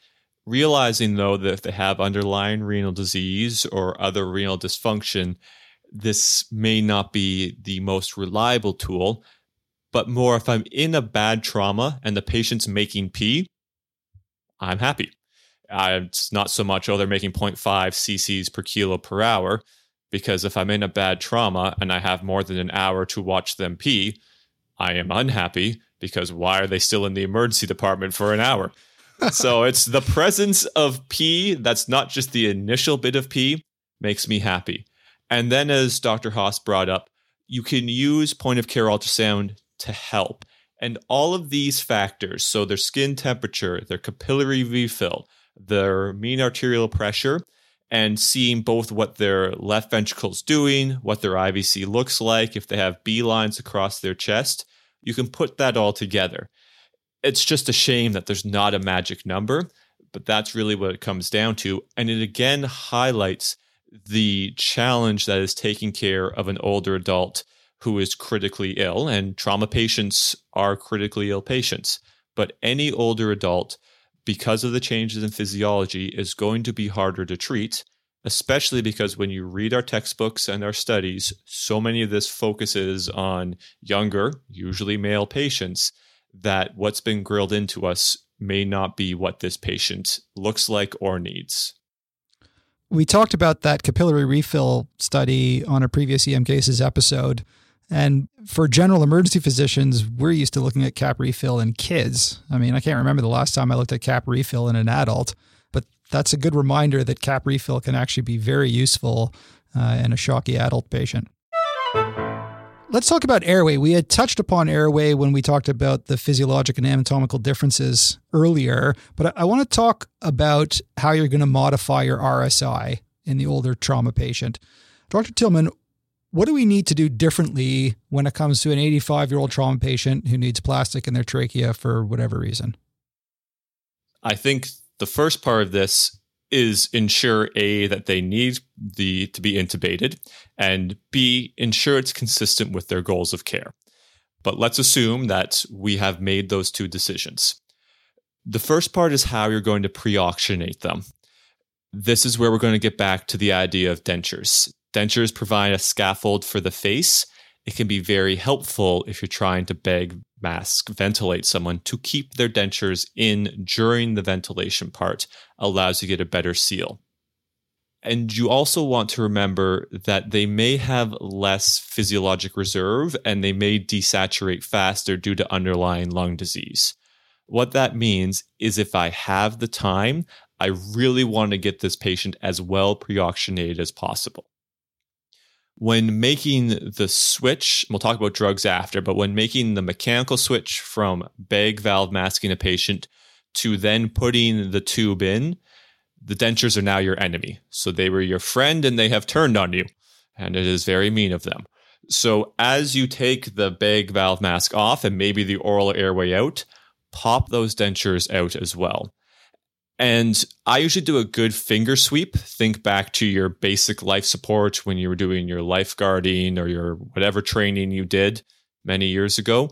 realizing though that if they have underlying renal disease or other renal dysfunction, this may not be the most reliable tool, but more if I'm in a bad trauma and the patient's making pee, I'm happy. It's not so much, oh, they're making 0.5 cc's per kilo per hour, because if I'm in a bad trauma and I have more than an hour to watch them pee, I am unhappy because why are they still in the emergency department for an hour? So it's the presence of pee that's not just the initial bit of pee makes me happy. And then, as Dr. Haas brought up, you can use point of care ultrasound to help. And all of these factors, so their skin temperature, their capillary refill, their mean arterial pressure and seeing both what their left ventricle is doing, what their IVC looks like, if they have B lines across their chest, you can put that all together. It's just a shame that there's not a magic number, but that's really what it comes down to. And it again highlights the challenge that is taking care of an older adult who is critically ill, and trauma patients are critically ill patients. But any older adult because of the changes in physiology, is going to be harder to treat, especially because when you read our textbooks and our studies, so many of this focuses on younger, usually male patients, that what's been grilled into us may not be what this patient looks like or needs. We talked about that capillary refill study on a previous EM Cases episode. And for general emergency physicians, we're used to looking at cap refill in kids. I mean, I can't remember the last time I looked at cap refill in an adult, but that's a good reminder that cap refill can actually be very useful uh, in a shocky adult patient. Let's talk about airway. We had touched upon airway when we talked about the physiologic and anatomical differences earlier, but I want to talk about how you're going to modify your RSI in the older trauma patient. Dr. Tillman, what do we need to do differently when it comes to an 85 year old trauma patient who needs plastic in their trachea for whatever reason? I think the first part of this is ensure a that they need the to be intubated and b ensure it's consistent with their goals of care. But let's assume that we have made those two decisions. The first part is how you're going to pre-oxygenate them. This is where we're going to get back to the idea of dentures. Dentures provide a scaffold for the face. It can be very helpful if you're trying to beg, mask, ventilate someone to keep their dentures in during the ventilation part, allows you to get a better seal. And you also want to remember that they may have less physiologic reserve and they may desaturate faster due to underlying lung disease. What that means is if I have the time, I really want to get this patient as well pre-oxygenated as possible when making the switch, we'll talk about drugs after, but when making the mechanical switch from bag valve masking a patient to then putting the tube in, the dentures are now your enemy. So they were your friend and they have turned on you. And it is very mean of them. So as you take the bag valve mask off and maybe the oral airway out, pop those dentures out as well. And I usually do a good finger sweep. Think back to your basic life support when you were doing your lifeguarding or your whatever training you did many years ago,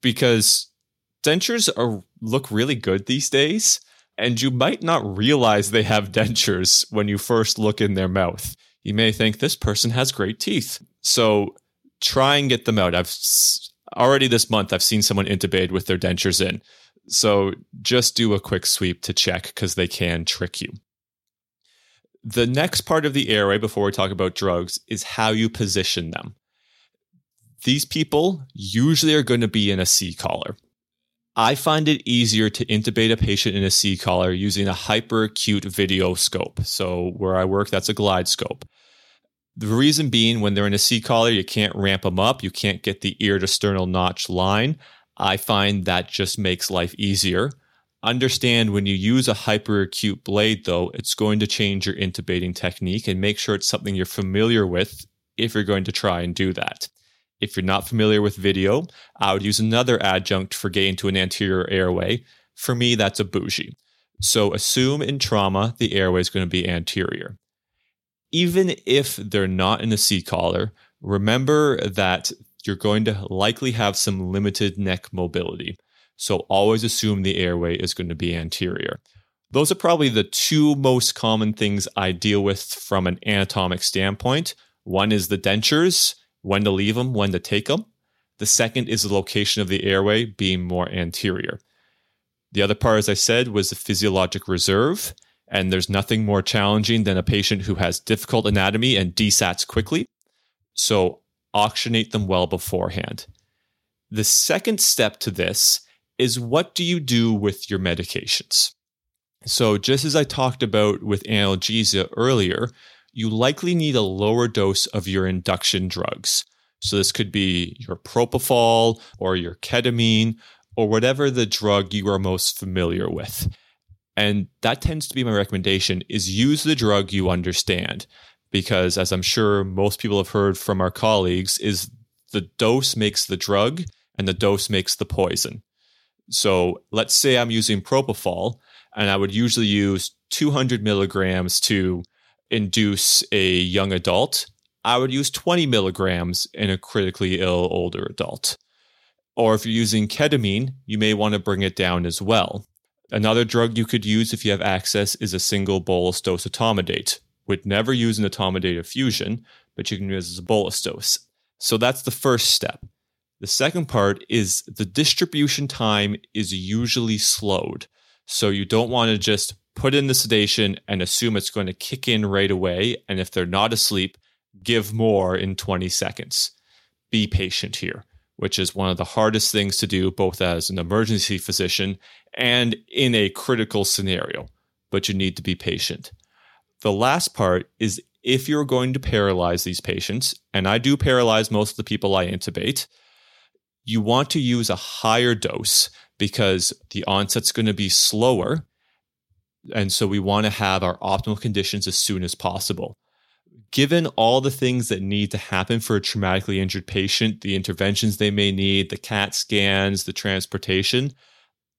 because dentures are look really good these days, and you might not realize they have <laughs> dentures when you first look in their mouth. You may think this person has great teeth. So try and get them out. I've already this month, I've seen someone intubated with their dentures in. So just do a quick sweep to check because they can trick you. The next part of the airway before we talk about drugs is how you position them. These people usually are going to be in a C collar. I find it easier to intubate a patient in a C collar using a hyperacute video scope. So where I work, that's a glide scope. The reason being, when they're in a C collar, you can't ramp them up. You can't get the ear to sternal notch line. I find that just makes life easier. Understand when you use a hyperacute blade, though, it's going to change your intubating technique and make sure it's something you're familiar with if you're going to try and do that. If you're not familiar with video, I would use another adjunct for getting to an anterior airway. For me, that's a bougie. So assume in trauma, the airway is going to be anterior. Even if they're not in a C collar, remember that you're going to likely have some limited neck mobility. So always assume the airway is going to be anterior. Those are probably the two most common things I deal with from an anatomic standpoint. One is the dentures, when to leave them, when to take them. The second is the location of the airway being more anterior. The other part, as I said, was the physiologic reserve. And there's nothing more challenging than a patient who has difficult anatomy and desats quickly. So oxygenate them well beforehand. The second step to this is what do you do with your medications? So, just as I talked about with analgesia earlier, you likely need a lower dose of your induction drugs. So this could be your propofol or your ketamine or whatever the drug you are most familiar with. And that tends to be my recommendation is use the drug you understand because as I'm sure most people have heard from our colleagues is the dose makes the drug and the dose makes the poison. So let's say I'm using propofol and I would usually use 200 milligrams to induce a young adult, I would use 20 milligrams in a critically ill older adult. Or if you're using ketamine, you may want to bring it down as well. Another drug you could use if you have access is a single bolus dose etomidate. Would never use an etomidate infusion, but you can use as a bolus dose. So that's the first step. The second part is the distribution time is usually slowed. So you don't want to just put in the sedation and assume it's going to kick in right away. And if they're not asleep, give more in 20 seconds. Be patient here, which is one of the hardest things to do, both as an emergency physician and in a critical scenario. But you need to be patient. The last part is if you're going to paralyze these patients, and I do paralyze most of the people I intubate, you want to use a higher dose because the onset's going to be slower and so we want to have our optimal conditions as soon as possible. Given all the things that need to happen for a traumatically injured patient, the interventions they may need, the CAT scans, the transportation,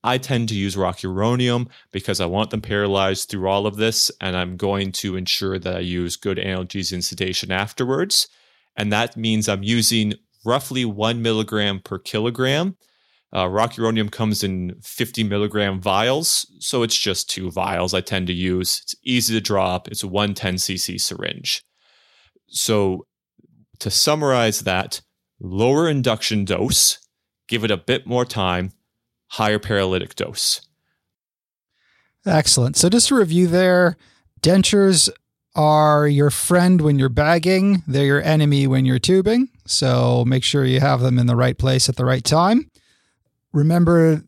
I tend to use rock rocuronium because I want them paralyzed through all of this, and I'm going to ensure that I use good analgesia and sedation afterwards. And that means I'm using roughly one milligram per kilogram uh, rocuronium comes in 50 milligram vials, so it's just two vials I tend to use. It's easy to drop. It's a 110 cc syringe. So, to summarize that, lower induction dose, give it a bit more time, higher paralytic dose. Excellent. So, just to review there, dentures are your friend when you're bagging, they're your enemy when you're tubing. So, make sure you have them in the right place at the right time remember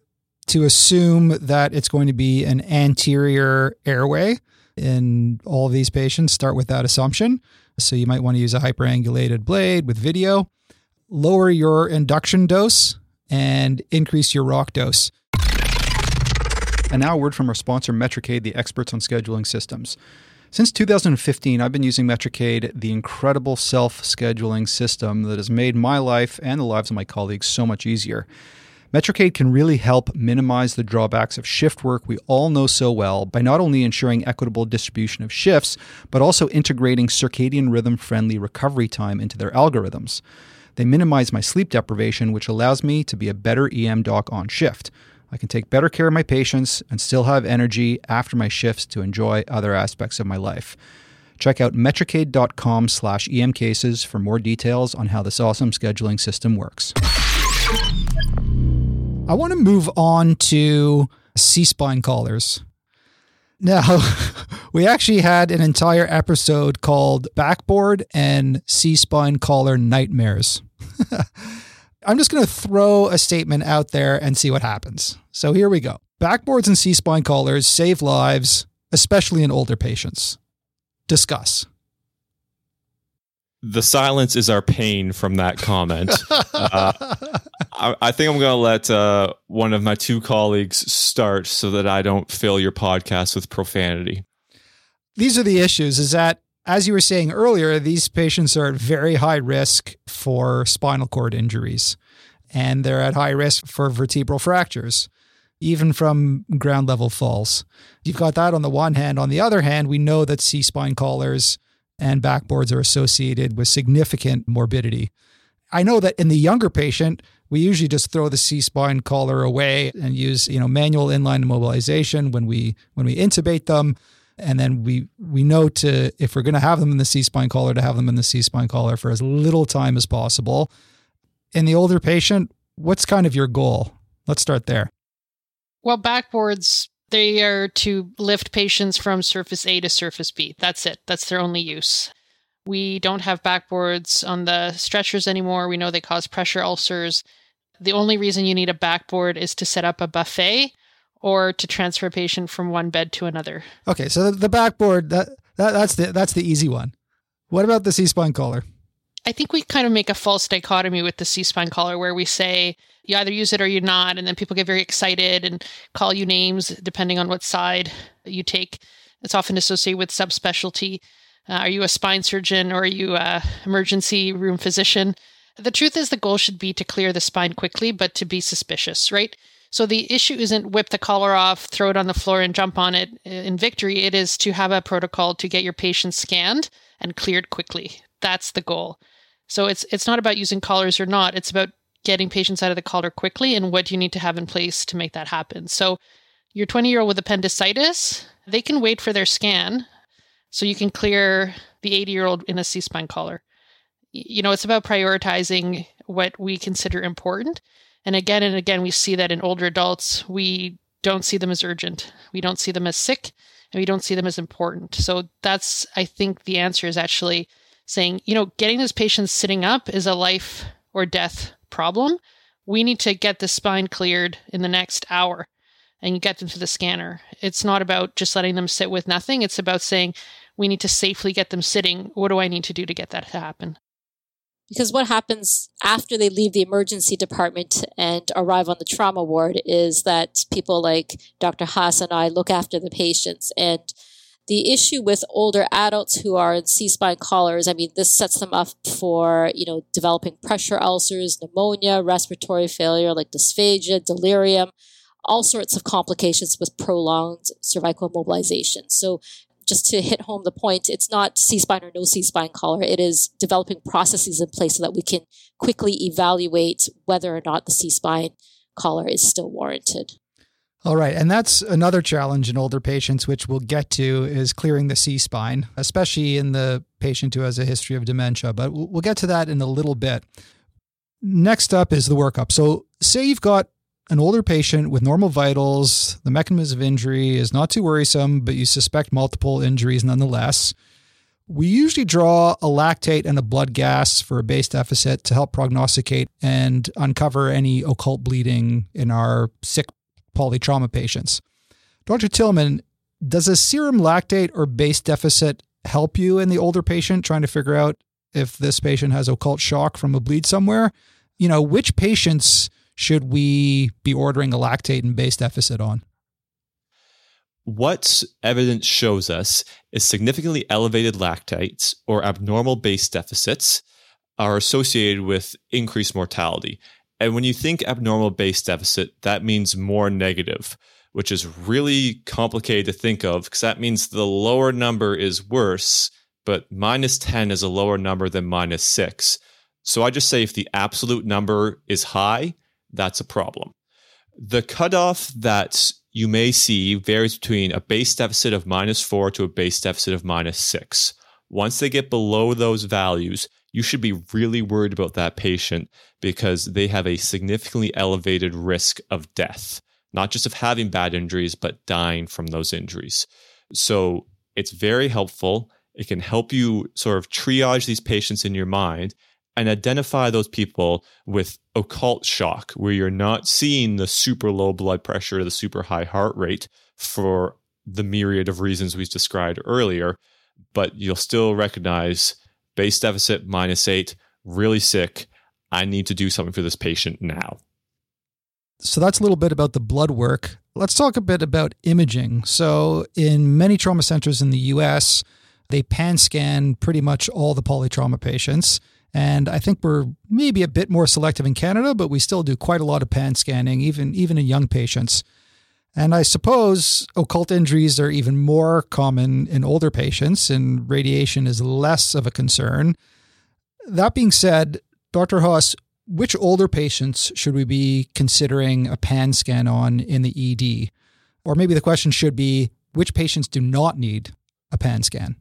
to assume that it's going to be an anterior airway in all of these patients. Start with that assumption. So you might want to use a hyperangulated blade with video. Lower your induction dose and increase your rock dose. And now a word from our sponsor, Metricaid, the experts on scheduling systems. Since 2015, I've been using Metricaid, the incredible self scheduling system that has made my life and the lives of my colleagues so much easier. Metricaid can really help minimize the drawbacks of shift work we all know so well by not only ensuring equitable distribution of shifts, but also integrating circadian rhythm friendly recovery time into their algorithms. They minimize my sleep deprivation, which allows me to be a better EM doc on shift. I can take better care of my patients and still have energy after my shifts to enjoy other aspects of my life. Check out metricaid.com slash emcases for more details on how this awesome scheduling system works. I want to move on to C-spine collars. Now, <laughs> we actually had an entire episode called Backboard and C-spine collar nightmares. <laughs> I'm just going to throw a statement out there and see what happens. So here we go. Backboards and C-spine collars save lives, especially in older patients. Discuss. The silence is our pain from that comment. <laughs> uh, I, I, think I'm going to let uh, one of my two colleagues start so that I don't fill your podcast with profanity. These are the issues is that, as you were saying earlier, these patients are at very high risk for spinal cord injuries, and they're at high risk for vertebral fractures even from ground level falls. You've got that on the one hand. On the other hand, we know that C spine collars and backboards are associated with significant morbidity. I know that in the younger patient, we usually just throw the C spine collar away and use, you know, manual inline immobilization when we when we intubate them. And then we we know to if we're going to have them in the C spine collar to have them in the C spine collar for as little time as possible. In the older patient, what's kind of your goal? Let's start there. Well, backboards, they are to lift patients from surface A to surface B. That's it. That's their only use. We don't have backboards on the stretchers anymore. We know they cause pressure ulcers. The only reason you need a backboard is to set up a buffet or to transfer a patient from one bed to another. Okay, so the, backboard that, that that's the that's the easy one. What about the C spine collar? I think we kind of make a false dichotomy with the C spine collar where we say you either use it or you're not, and then people get very excited and call you names depending on what side you take. It's often associated with subspecialty. Uh, are you a spine surgeon or are you a emergency room physician? The truth is, the goal should be to clear the spine quickly, but to be suspicious, right? So the issue isn't whip the collar off, throw it on the floor, and jump on it in victory. It is to have a protocol to get your patient scanned and cleared quickly. That's the goal. So it's it's not about using collars or not. It's about getting patients out of the collar quickly and what you need to have in place to make that happen. So your 20 year old with appendicitis, they can wait for their scan so you can clear the 80 year old in a C spine collar. You know, it's about prioritizing what we consider important. And again and again, we see that in older adults, we don't see them as urgent. We don't see them as sick and we don't see them as important. So that's, I think, the answer is actually saying, you know, getting this patient sitting up is a life or death problem. We need to get the spine cleared in the next hour and get them to the scanner. It's not about just letting them sit with nothing. It's about saying, we need to safely get them sitting. What do I need to do to get that to happen? Because what happens after they leave the emergency department and arrive on the trauma ward is that people like Dr. Haas and I look after the patients and the issue with older adults who are in C-spine collars, I mean, this sets them up for, you know, developing pressure ulcers, pneumonia, respiratory failure like dysphagia, delirium, all sorts of complications with prolonged cervical immobilization. So just to hit home the point, it's not C-spine or no C-spine collar. It is developing processes in place so that we can quickly evaluate whether or not the C-spine collar is still warranted. All right. And that's another challenge in older patients, which we'll get to, is clearing the C spine, especially in the patient who has a history of dementia. But we'll get to that in a little bit. Next up is the workup. So, say you've got an older patient with normal vitals, the mechanism of injury is not too worrisome, but you suspect multiple injuries nonetheless. We usually draw a lactate and a blood gas for a base deficit to help prognosticate and uncover any occult bleeding in our sick polytrauma patients. Dr. Tillman, does a serum lactate or base deficit help you in the older patient trying to figure out if this patient has occult shock from a bleed somewhere? You know, which patients should we be ordering a lactate and base deficit on? What evidence shows us is significantly elevated lactates or abnormal base deficits are associated with increased mortality. And when you think abnormal base deficit, that means more negative, which is really complicated to think of because that means the lower number is worse, but minus 10 is a lower number than minus 6. So I just say if the absolute number is high, that's a problem. The cutoff that you may see varies between a base deficit of minus 4 to a base deficit of minus 6. Once they get below those values, you should be really worried about that patient because they have a significantly elevated risk of death, not just of having bad injuries, but dying from those injuries. So it's very helpful. It can help you sort of triage these patients in your mind and identify those people with occult shock, where you're not seeing the super low blood pressure, the super high heart rate for the myriad of reasons we described earlier, but you'll still recognize base deficit minus eight, really sick. I need to do something for this patient now. So that's a little bit about the blood work. Let's talk a bit about imaging. So, in many trauma centers in the US, they pan scan pretty much all the polytrauma patients. And I think we're maybe a bit more selective in Canada, but we still do quite a lot of pan scanning, even, even in young patients. And I suppose occult injuries are even more common in older patients, and radiation is less of a concern. That being said, Dr. Haas, which older patients should we be considering a pan scan on in the ED? Or maybe the question should be which patients do not need a pan scan?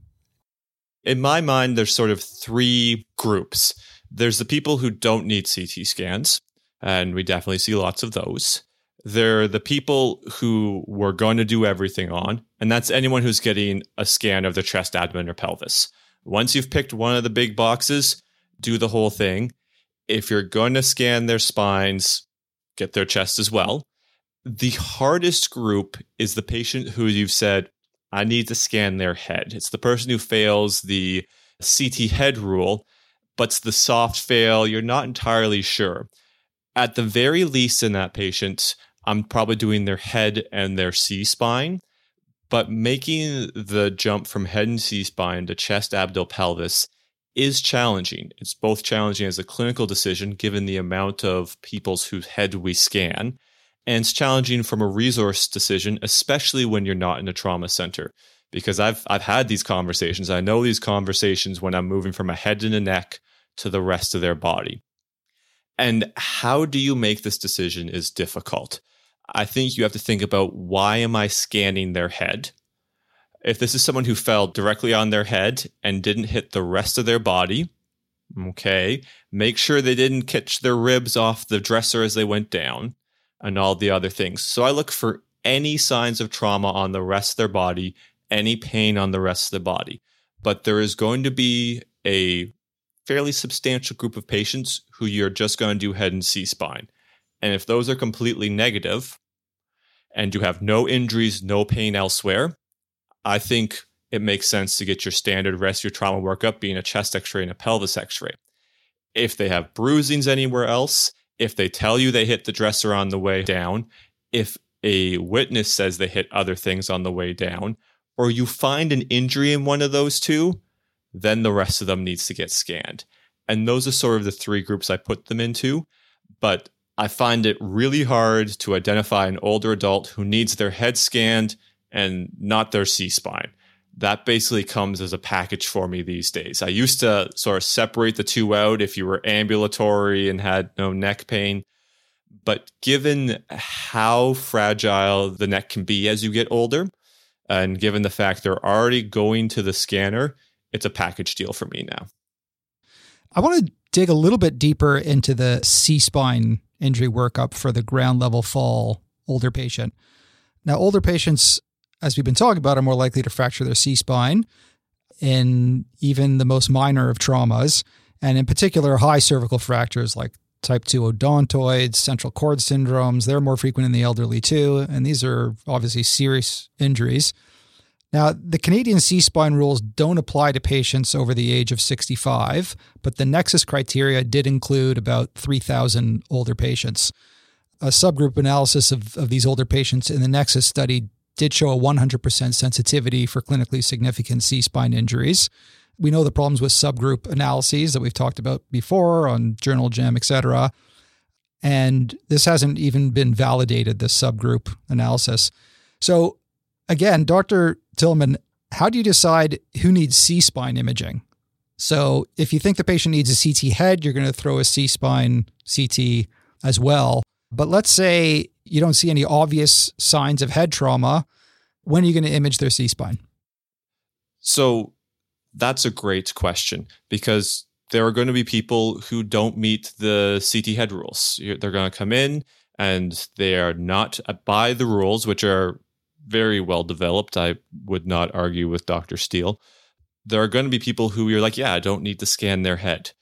In my mind, there's sort of three groups. There's the people who don't need CT scans, and we definitely see lots of those. They're the people who we're going to do everything on, and that's anyone who's getting a scan of the chest, abdomen, or pelvis. Once you've picked one of the big boxes, do the whole thing. If you're going to scan their spines, get their chest as well. The hardest group is the patient who you've said, I need to scan their head. It's the person who fails the CT head rule, but's the soft fail. You're not entirely sure. At the very least, in that patient, I'm probably doing their head and their C spine. But making the jump from head and C spine to chest, abdo, pelvis is challenging. It's both challenging as a clinical decision, given the amount of people's whose head we scan, and it's challenging from a resource decision, especially when you're not in a trauma center. Because I've I've had these conversations. I know these conversations when I'm moving from a head and a neck to the rest of their body. And how do you make this decision is difficult. I think you have to think about why am I scanning their head? If this is someone who fell directly on their head and didn't hit the rest of their body, okay, make sure they didn't catch their ribs off the dresser as they went down and all the other things. So I look for any signs of trauma on the rest of their body, any pain on the rest of the body. But there is going to be a fairly substantial group of patients who you're just going to do head and C spine. And if those are completely negative and you have no injuries, no pain elsewhere, I think it makes sense to get your standard rest your trauma workup being a chest x ray and a pelvis x ray. If they have bruisings anywhere else, if they tell you they hit the dresser on the way down, if a witness says they hit other things on the way down, or you find an injury in one of those two, then the rest of them needs to get scanned. And those are sort of the three groups I put them into. But I find it really hard to identify an older adult who needs their head scanned and not their C spine. That basically comes as a package for me these days. I used to sort of separate the two out if you were ambulatory and had no neck pain. But given how fragile the neck can be as you get older, and given the fact they're already going to the scanner, it's a package deal for me now. I want to dig a little bit deeper into the C spine injury workup for the ground level fall older patient. Now, older patients, as we've been talking about, are more likely to fracture their C spine in even the most minor of traumas, and in particular, high cervical fractures like type 2 odontoids, central cord syndromes. They're more frequent in the elderly too, and these are obviously serious injuries. Now, the Canadian C spine rules don't apply to patients over the age of 65, but the Nexus criteria did include about 3,000 older patients. A subgroup analysis of, of these older patients in the Nexus study did show a 100% sensitivity for clinically significant C spine injuries. We know the problems with subgroup analyses that we've talked about before on Journal Jam, etc. And this hasn't even been validated, this subgroup analysis. So, again, Dr. Tillman, how do you decide who needs C spine imaging? So if you think the patient needs a CT head, you're going to throw a C spine CT as well. But let's say you don't see any obvious signs of head trauma. When are you going to image their C spine? So That's a great question because there are going to be people who don't meet the CT head rules. They're going to come in and they are not by the rules, which are very well developed. I would not argue with Dr. Stiell. There are going to be people who you're like, yeah, I don't need to scan their head,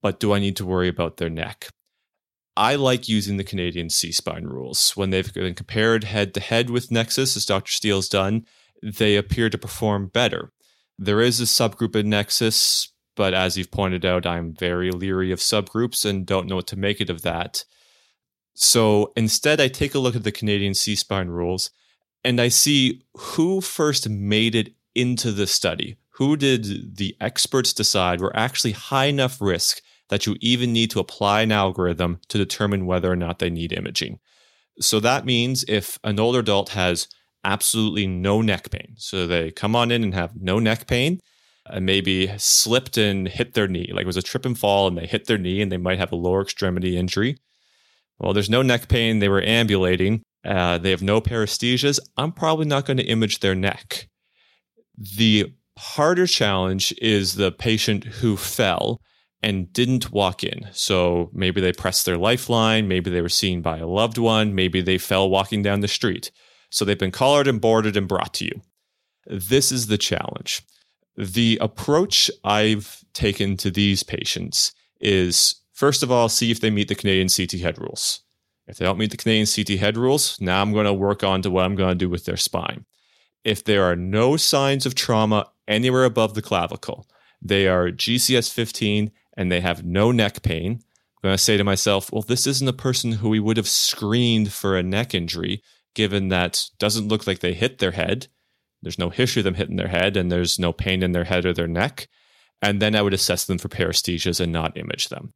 but do I need to worry about their neck? I like using the Canadian C spine rules. When they've been compared head to head with Nexus, as Dr. Stiell's done, they appear to perform better. There is a subgroup in Nexus, but as you've pointed out, I'm very leery of subgroups and don't know what to make it of that. So instead, I take a look at the Canadian C spine rules and I see who first made it into the study. Who did the experts decide were actually high enough risk that you even need to apply an algorithm to determine whether or not they need imaging? So that means if an older adult has absolutely no neck pain, so they come on in and have no neck pain, and maybe slipped and hit their knee, like it was a trip and fall and they hit their knee and they might have a lower extremity injury. Well, there's no neck pain. They were ambulating. Uh, they have no paresthesias. I'm probably not going to image their neck. The harder challenge is the patient who fell and didn't walk in. So maybe they pressed their lifeline. Maybe they were seen by a loved one. Maybe they fell walking down the street. So they've been collared and boarded and brought to you. This is the challenge. The approach I've taken to these patients is first of all, see if they meet the Canadian CT head rules. If they don't meet the Canadian CT head rules, now I'm going to work on to what I'm going to do with their spine. If there are no signs of trauma anywhere above the clavicle, they are GCS 15 and they have no neck pain, I'm going to say to myself, well, this isn't a person who we would have screened for a neck injury, given that doesn't look like they hit their head. There's no history of them hitting their head, and there's no pain in their head or their neck. And then I would assess them for paresthesias and not image them.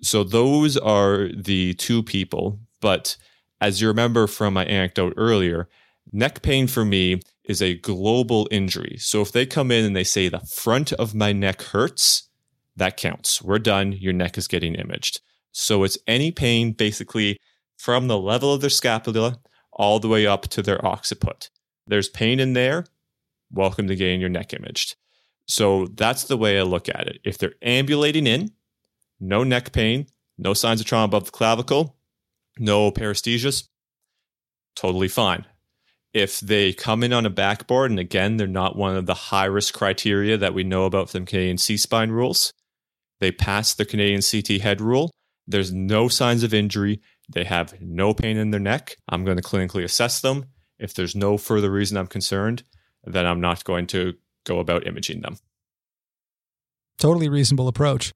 So those are the two people. But as you remember from my anecdote earlier, neck pain for me is a global injury. So if they come in and they say the front of my neck hurts, that counts. We're done. Your neck is getting imaged. So it's any pain basically from the level of their scapula all the way up to their occiput. There's pain in there. Welcome to getting your neck imaged. So that's the way I look at it. If they're ambulating in, no neck pain, no signs of trauma above the clavicle, no paresthesias, totally fine. If they come in on a backboard, and again, they're not one of the high risk criteria that we know about from Canadian C spine rules, they pass the Canadian CT head rule. There's no signs of injury. They have no pain in their neck. I'm going to clinically assess them. If there's no further reason I'm concerned, then I'm not going to go about imaging them. Totally reasonable approach.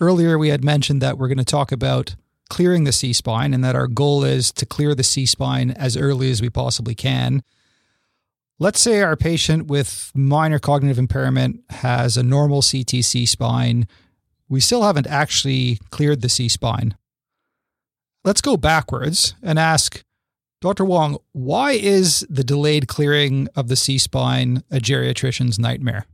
Earlier, we had mentioned that we're going to talk about clearing the C spine and that our goal is to clear the C spine as early as we possibly can. Let's say our patient with minor cognitive impairment has a normal CT C spine. We still haven't actually cleared the C spine. Let's go backwards and ask Dr. Wong, why is the delayed clearing of the C spine a geriatrician's nightmare?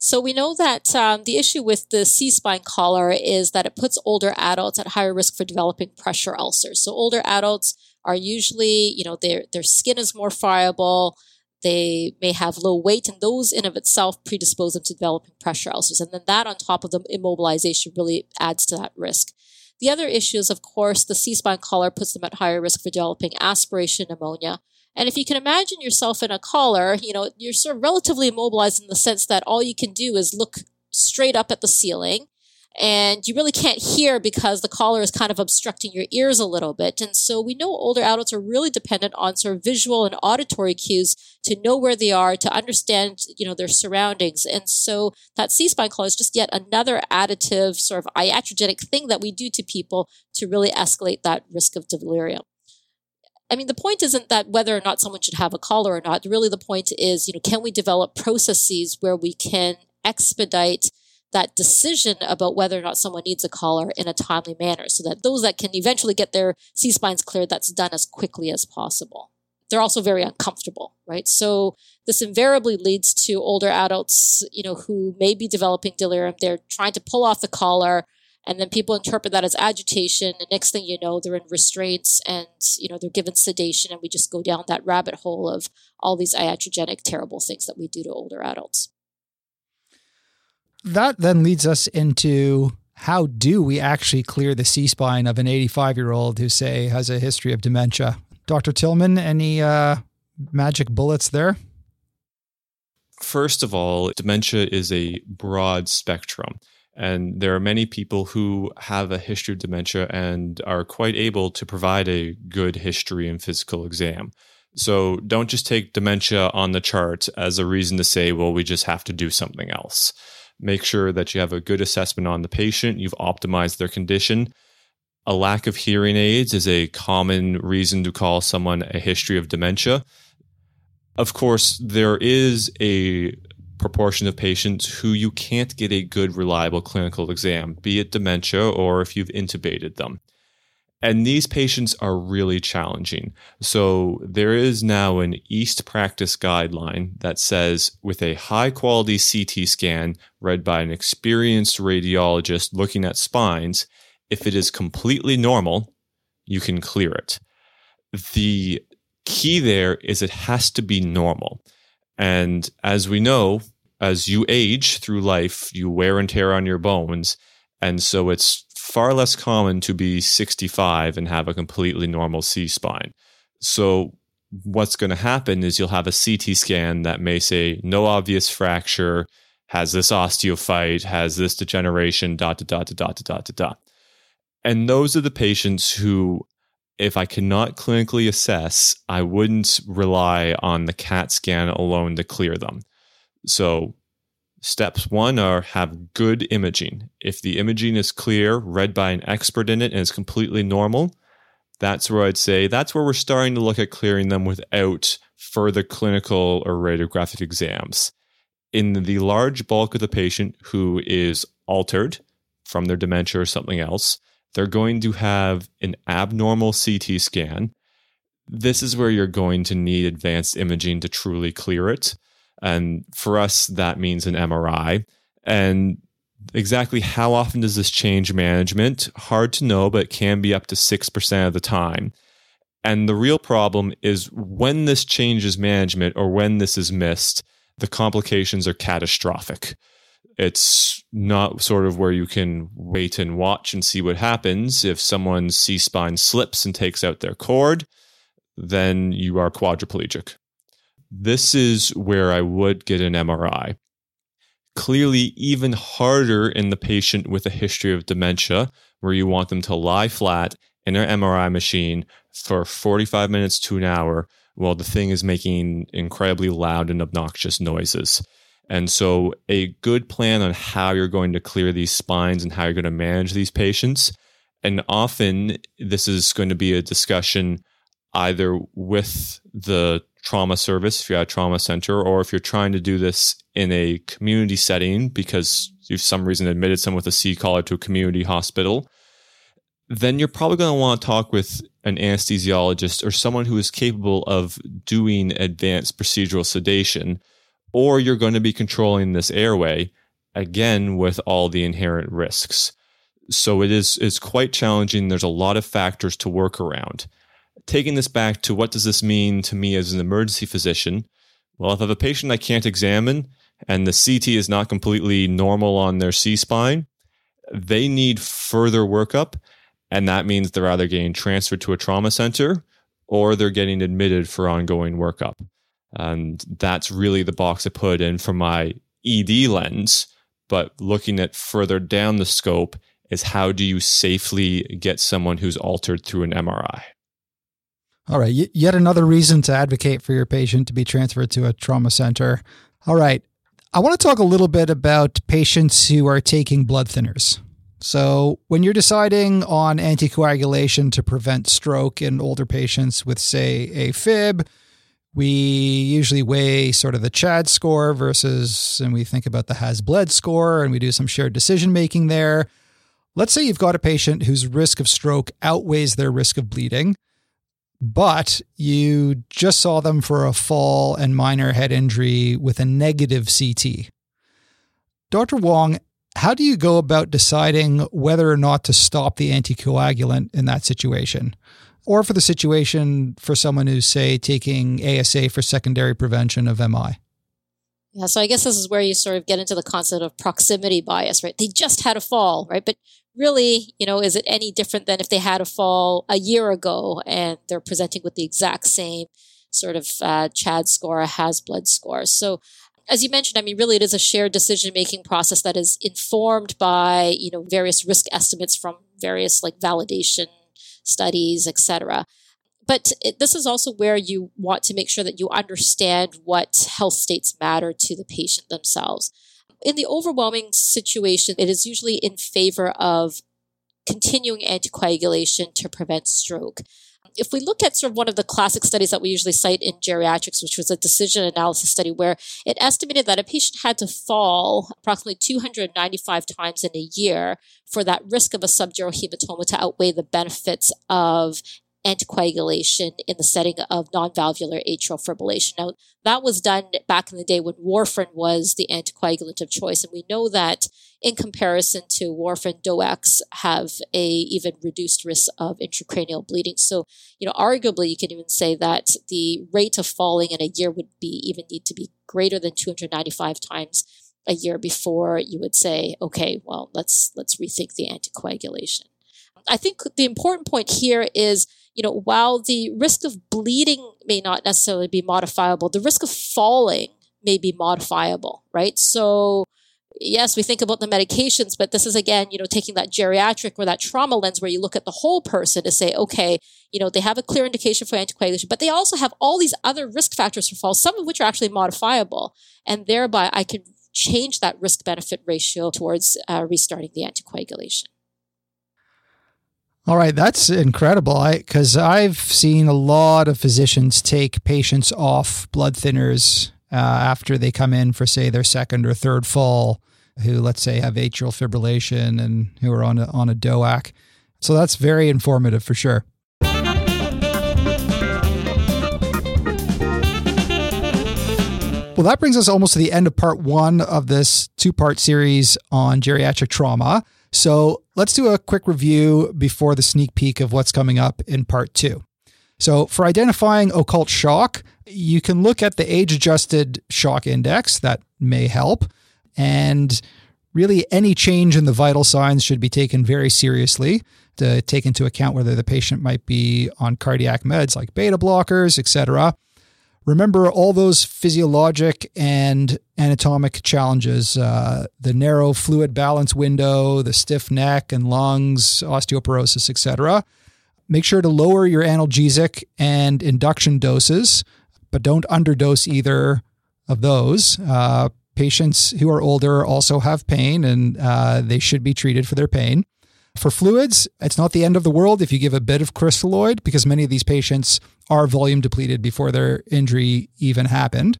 So we know that um, the issue with the C-spine collar is that it puts older adults at higher risk for developing pressure ulcers. So older adults are usually, you know, their their skin is more friable. They may have low weight, and those in of itself predispose them to developing pressure ulcers. And then that, on top of the immobilization, really adds to that risk. The other issue is, of course, the C-spine collar puts them at higher risk for developing aspiration pneumonia. And if you can imagine yourself in a collar, you know, you're sort of relatively immobilized in the sense that all you can do is look straight up at the ceiling and you really can't hear because the collar is kind of obstructing your ears a little bit. And so we know older adults are really dependent on sort of visual and auditory cues to know where they are, to understand, you know, their surroundings. And so that C-spine collar is just yet another additive sort of iatrogenic thing that we do to people to really escalate that risk of delirium. I mean, the point isn't that whether or not someone should have a collar or not. Really, the point is, you know, can we develop processes where we can expedite that decision about whether or not someone needs a collar in a timely manner so that those that can eventually get their C spines cleared, that's done as quickly as possible. They're also very uncomfortable, right? So this invariably leads to older adults, you know, who may be developing delirium. They're trying to pull off the collar And then people interpret that as agitation. And next thing you know, they're in restraints and, you know, they're given sedation. And we just go down that rabbit hole of all these iatrogenic, terrible things that we do to older adults. That then leads us into how do we actually clear the C spine of an 85 year old who, say, has a history of dementia? Dr. Tillman, any uh, magic bullets there? First of all, dementia is a broad spectrum. And there are many people who have a history of dementia and are quite able to provide a good history and physical exam. So don't just take dementia on the chart as a reason to say, well, we just have to do something else. Make sure that you have a good assessment on the patient, you've optimized their condition. A lack of hearing aids is a common reason to call someone a history of dementia. Of course, there is a proportion of patients who you can't get a good, reliable clinical exam, be it dementia or if you've intubated them. And these patients are really challenging. So there is now an EAST practice guideline that says with a high quality CT scan read by an experienced radiologist looking at spines, if it is completely normal, you can clear it. The key there is it has to be normal. And as we know, as you age through life, you wear and tear on your bones. And so it's far less common to be 65 and have a completely normal C spine. So what's going to happen is you'll have a CT scan that may say no obvious fracture, has this osteophyte, has this degeneration, dot, dot, dot, dot, dot, dot, dot. And those are the patients who, if I cannot clinically assess, I wouldn't rely on the CAT scan alone to clear them. So Steps one are have good imaging. If the imaging is clear, read by an expert in it, and is completely normal, that's where I'd say that's where we're starting to look at clearing them without further clinical or radiographic exams. In the large bulk of the patient who is altered from their dementia or something else, they're going to have an abnormal CT scan. This is where you're going to need advanced imaging to truly clear it. And for us, that means an MRI. And exactly how often does this change management? Hard to know, but it can be up to 6% of the time. And the real problem is when this changes management or when this is missed, the complications are catastrophic. It's not sort of where you can wait and watch and see what happens. If someone's C spine slips and takes out their cord, then you are quadriplegic. This is where I would get an MRI. Clearly, even harder in the patient with a history of dementia, where you want them to lie flat in an MRI machine for 45 minutes to an hour while the thing is making incredibly loud and obnoxious noises. And so, a good plan on how you're going to clear these spines and how you're going to manage these patients. And often, this is going to be a discussion either with the trauma service if you're at a trauma center, or if you're trying to do this in a community setting because you've some reason admitted someone with a C collar to a community hospital, then you're probably going to want to talk with an anesthesiologist or someone who is capable of doing advanced procedural sedation, or you're going to be controlling this airway again with all the inherent risks. So it is it's quite challenging. There's a lot of factors to work around taking this back to what does this mean to me as an emergency physician? Well, if I have a patient I can't examine and the CT is not completely normal on their C spine, they need further workup. And that means they're either getting transferred to a trauma center or they're getting admitted for ongoing workup. And that's really the box I put in for my ED lens. But looking at further down the scope is how do you safely get someone who's altered through an MRI? All right. Yet another reason to advocate for your patient to be transferred to a trauma center. All right. I want to talk a little bit about patients who are taking blood thinners. So, when you're deciding on anticoagulation to prevent stroke in older patients with, say, AFib, we usually weigh sort of the CHAD score versus, and we think about the HAS-BLED score, and we do some shared decision making there. Let's say you've got a patient whose risk of stroke outweighs their risk of bleeding but you just saw them for a fall and minor head injury with a negative CT. Dr. Wong, How do you go about deciding whether or not to stop the anticoagulant in that situation? Or for the situation for someone who's, say, taking ASA for secondary prevention of MI? Yeah, so I guess this is where you sort of get into the concept of proximity bias, right? They just had a fall, right? But really, you know, is it any different than if they had a fall a year ago and they're presenting with the exact same sort of uh, CHAD score, a HAS-BLED score? So as you mentioned, I mean, really, it is a shared decision making process that is informed by you know various risk estimates from various like validation studies, etc. But it, this is also where you want to make sure that you understand what health states matter to the patient themselves. In the overwhelming situation, it is usually in favor of continuing anticoagulation to prevent stroke if we look at sort of one of the classic studies that we usually cite in geriatrics, which was a decision analysis study where it estimated that a patient had to fall approximately 295 times in a year for that risk of a subdural hematoma to outweigh the benefits of anticoagulation in the setting of non-valvular atrial fibrillation. Now, that was done back in the day when warfarin was the anticoagulant of choice, and we know that in comparison to warfarin, DOACs have a even reduced risk of intracranial bleeding. So, you know, arguably, you can even say that the rate of falling in a year would be even need to be greater than 295 times a year before you would say, okay, well, let's let's rethink the anticoagulation. I think the important point here is you know, while the risk of bleeding may not necessarily be modifiable, the risk of falling may be modifiable, right? So, yes, we think about the medications, but this is again, you know, taking that geriatric or that trauma lens where you look at the whole person to say, okay, you know, they have a clear indication for anticoagulation, but they also have all these other risk factors for falls, some of which are actually modifiable. And thereby I can change that risk benefit ratio towards uh, restarting the anticoagulation. All right, that's incredible. I because I've seen a lot of physicians take patients off blood thinners uh, after they come in for say their second or third fall, who let's say have atrial fibrillation and who are on a, on a DOAC. So that's very informative for sure. Well, that brings us almost to the end of part one of this two part series on geriatric trauma. So let's do a quick review before the sneak peek of what's coming up in part two. So, for identifying occult shock, you can look at the age adjusted shock index, that may help. And really, any change in the vital signs should be taken very seriously to take into account whether the patient might be on cardiac meds like beta blockers, etc. Remember all those physiologic and anatomic challenges uh, the narrow fluid balance window, the stiff neck and lungs, osteoporosis, etc. Make sure to lower your analgesic and induction doses, but don't underdose either of those. Uh, patients who are older also have pain and uh, they should be treated for their pain. For fluids, it's not the end of the world if you give a bit of crystalloid because many of these patients are volume depleted before their injury even happened.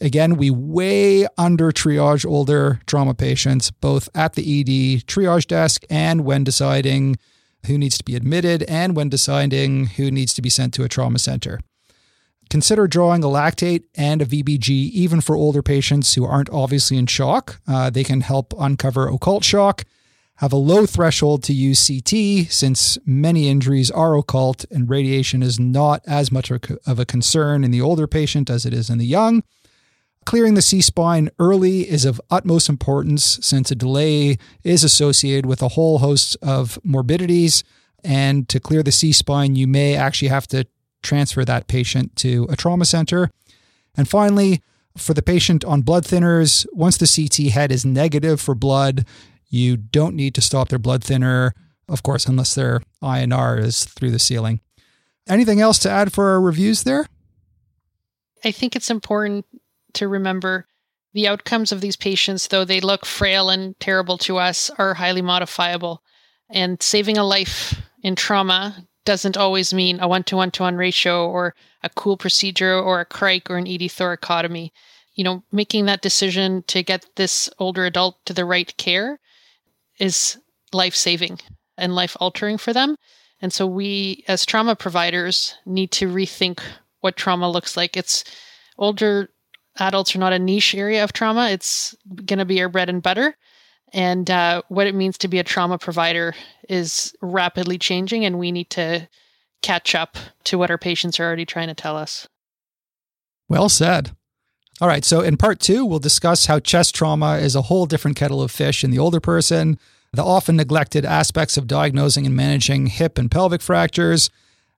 Again, we way under triage older trauma patients, both at the ED triage desk and when deciding who needs to be admitted and when deciding who needs to be sent to a trauma center. Consider drawing a lactate and a VBG even for older patients who aren't obviously in shock. Uh, they can help uncover occult shock have a low threshold to use CT since many injuries are occult and radiation is not as much of a concern in the older patient as it is in the young. Clearing the C spine early is of utmost importance since a delay is associated with a whole host of morbidities. And to clear the C spine, you may actually have to transfer that patient to a trauma center. And finally, for the patient on blood thinners, once the CT head is negative for blood, you don't need to stop their blood thinner, of course, unless their INR is through the ceiling. Anything else to add for our reviews there? I think it's important to remember the outcomes of these patients, though they look frail and terrible to us, are highly modifiable. And saving a life in trauma doesn't always mean a one to one to one ratio or a cool procedure or a cric or an ED thoracotomy. You know, making that decision to get this older adult to the right care is life saving and life altering for them. And so we, as trauma providers, need to rethink what trauma looks like. It's older adults are not a niche area of trauma, it's going to be our bread and butter. And uh, what it means to be a trauma provider is rapidly changing, and we need to catch up to what our patients are already trying to tell us. Well said. All right, so in part two, we'll discuss how chest trauma is a whole different kettle of fish in the older person, the often neglected aspects of diagnosing and managing hip and pelvic fractures,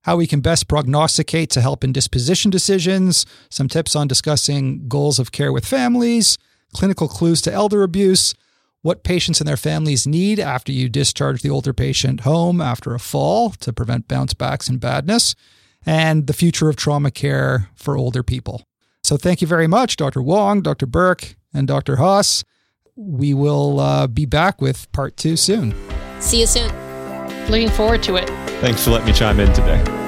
how we can best prognosticate to help in disposition decisions, some tips on discussing goals of care with families, clinical clues to elder abuse, what patients and their families need after you discharge the older patient home after a fall to prevent bounce backs and badness, and the future of trauma care for older people. So thank you very much, Dr. Wong, Dr. Burke, and Dr. Haas. We will uh, be back with part two soon. See you soon. Looking forward to it. Thanks for letting me chime in today.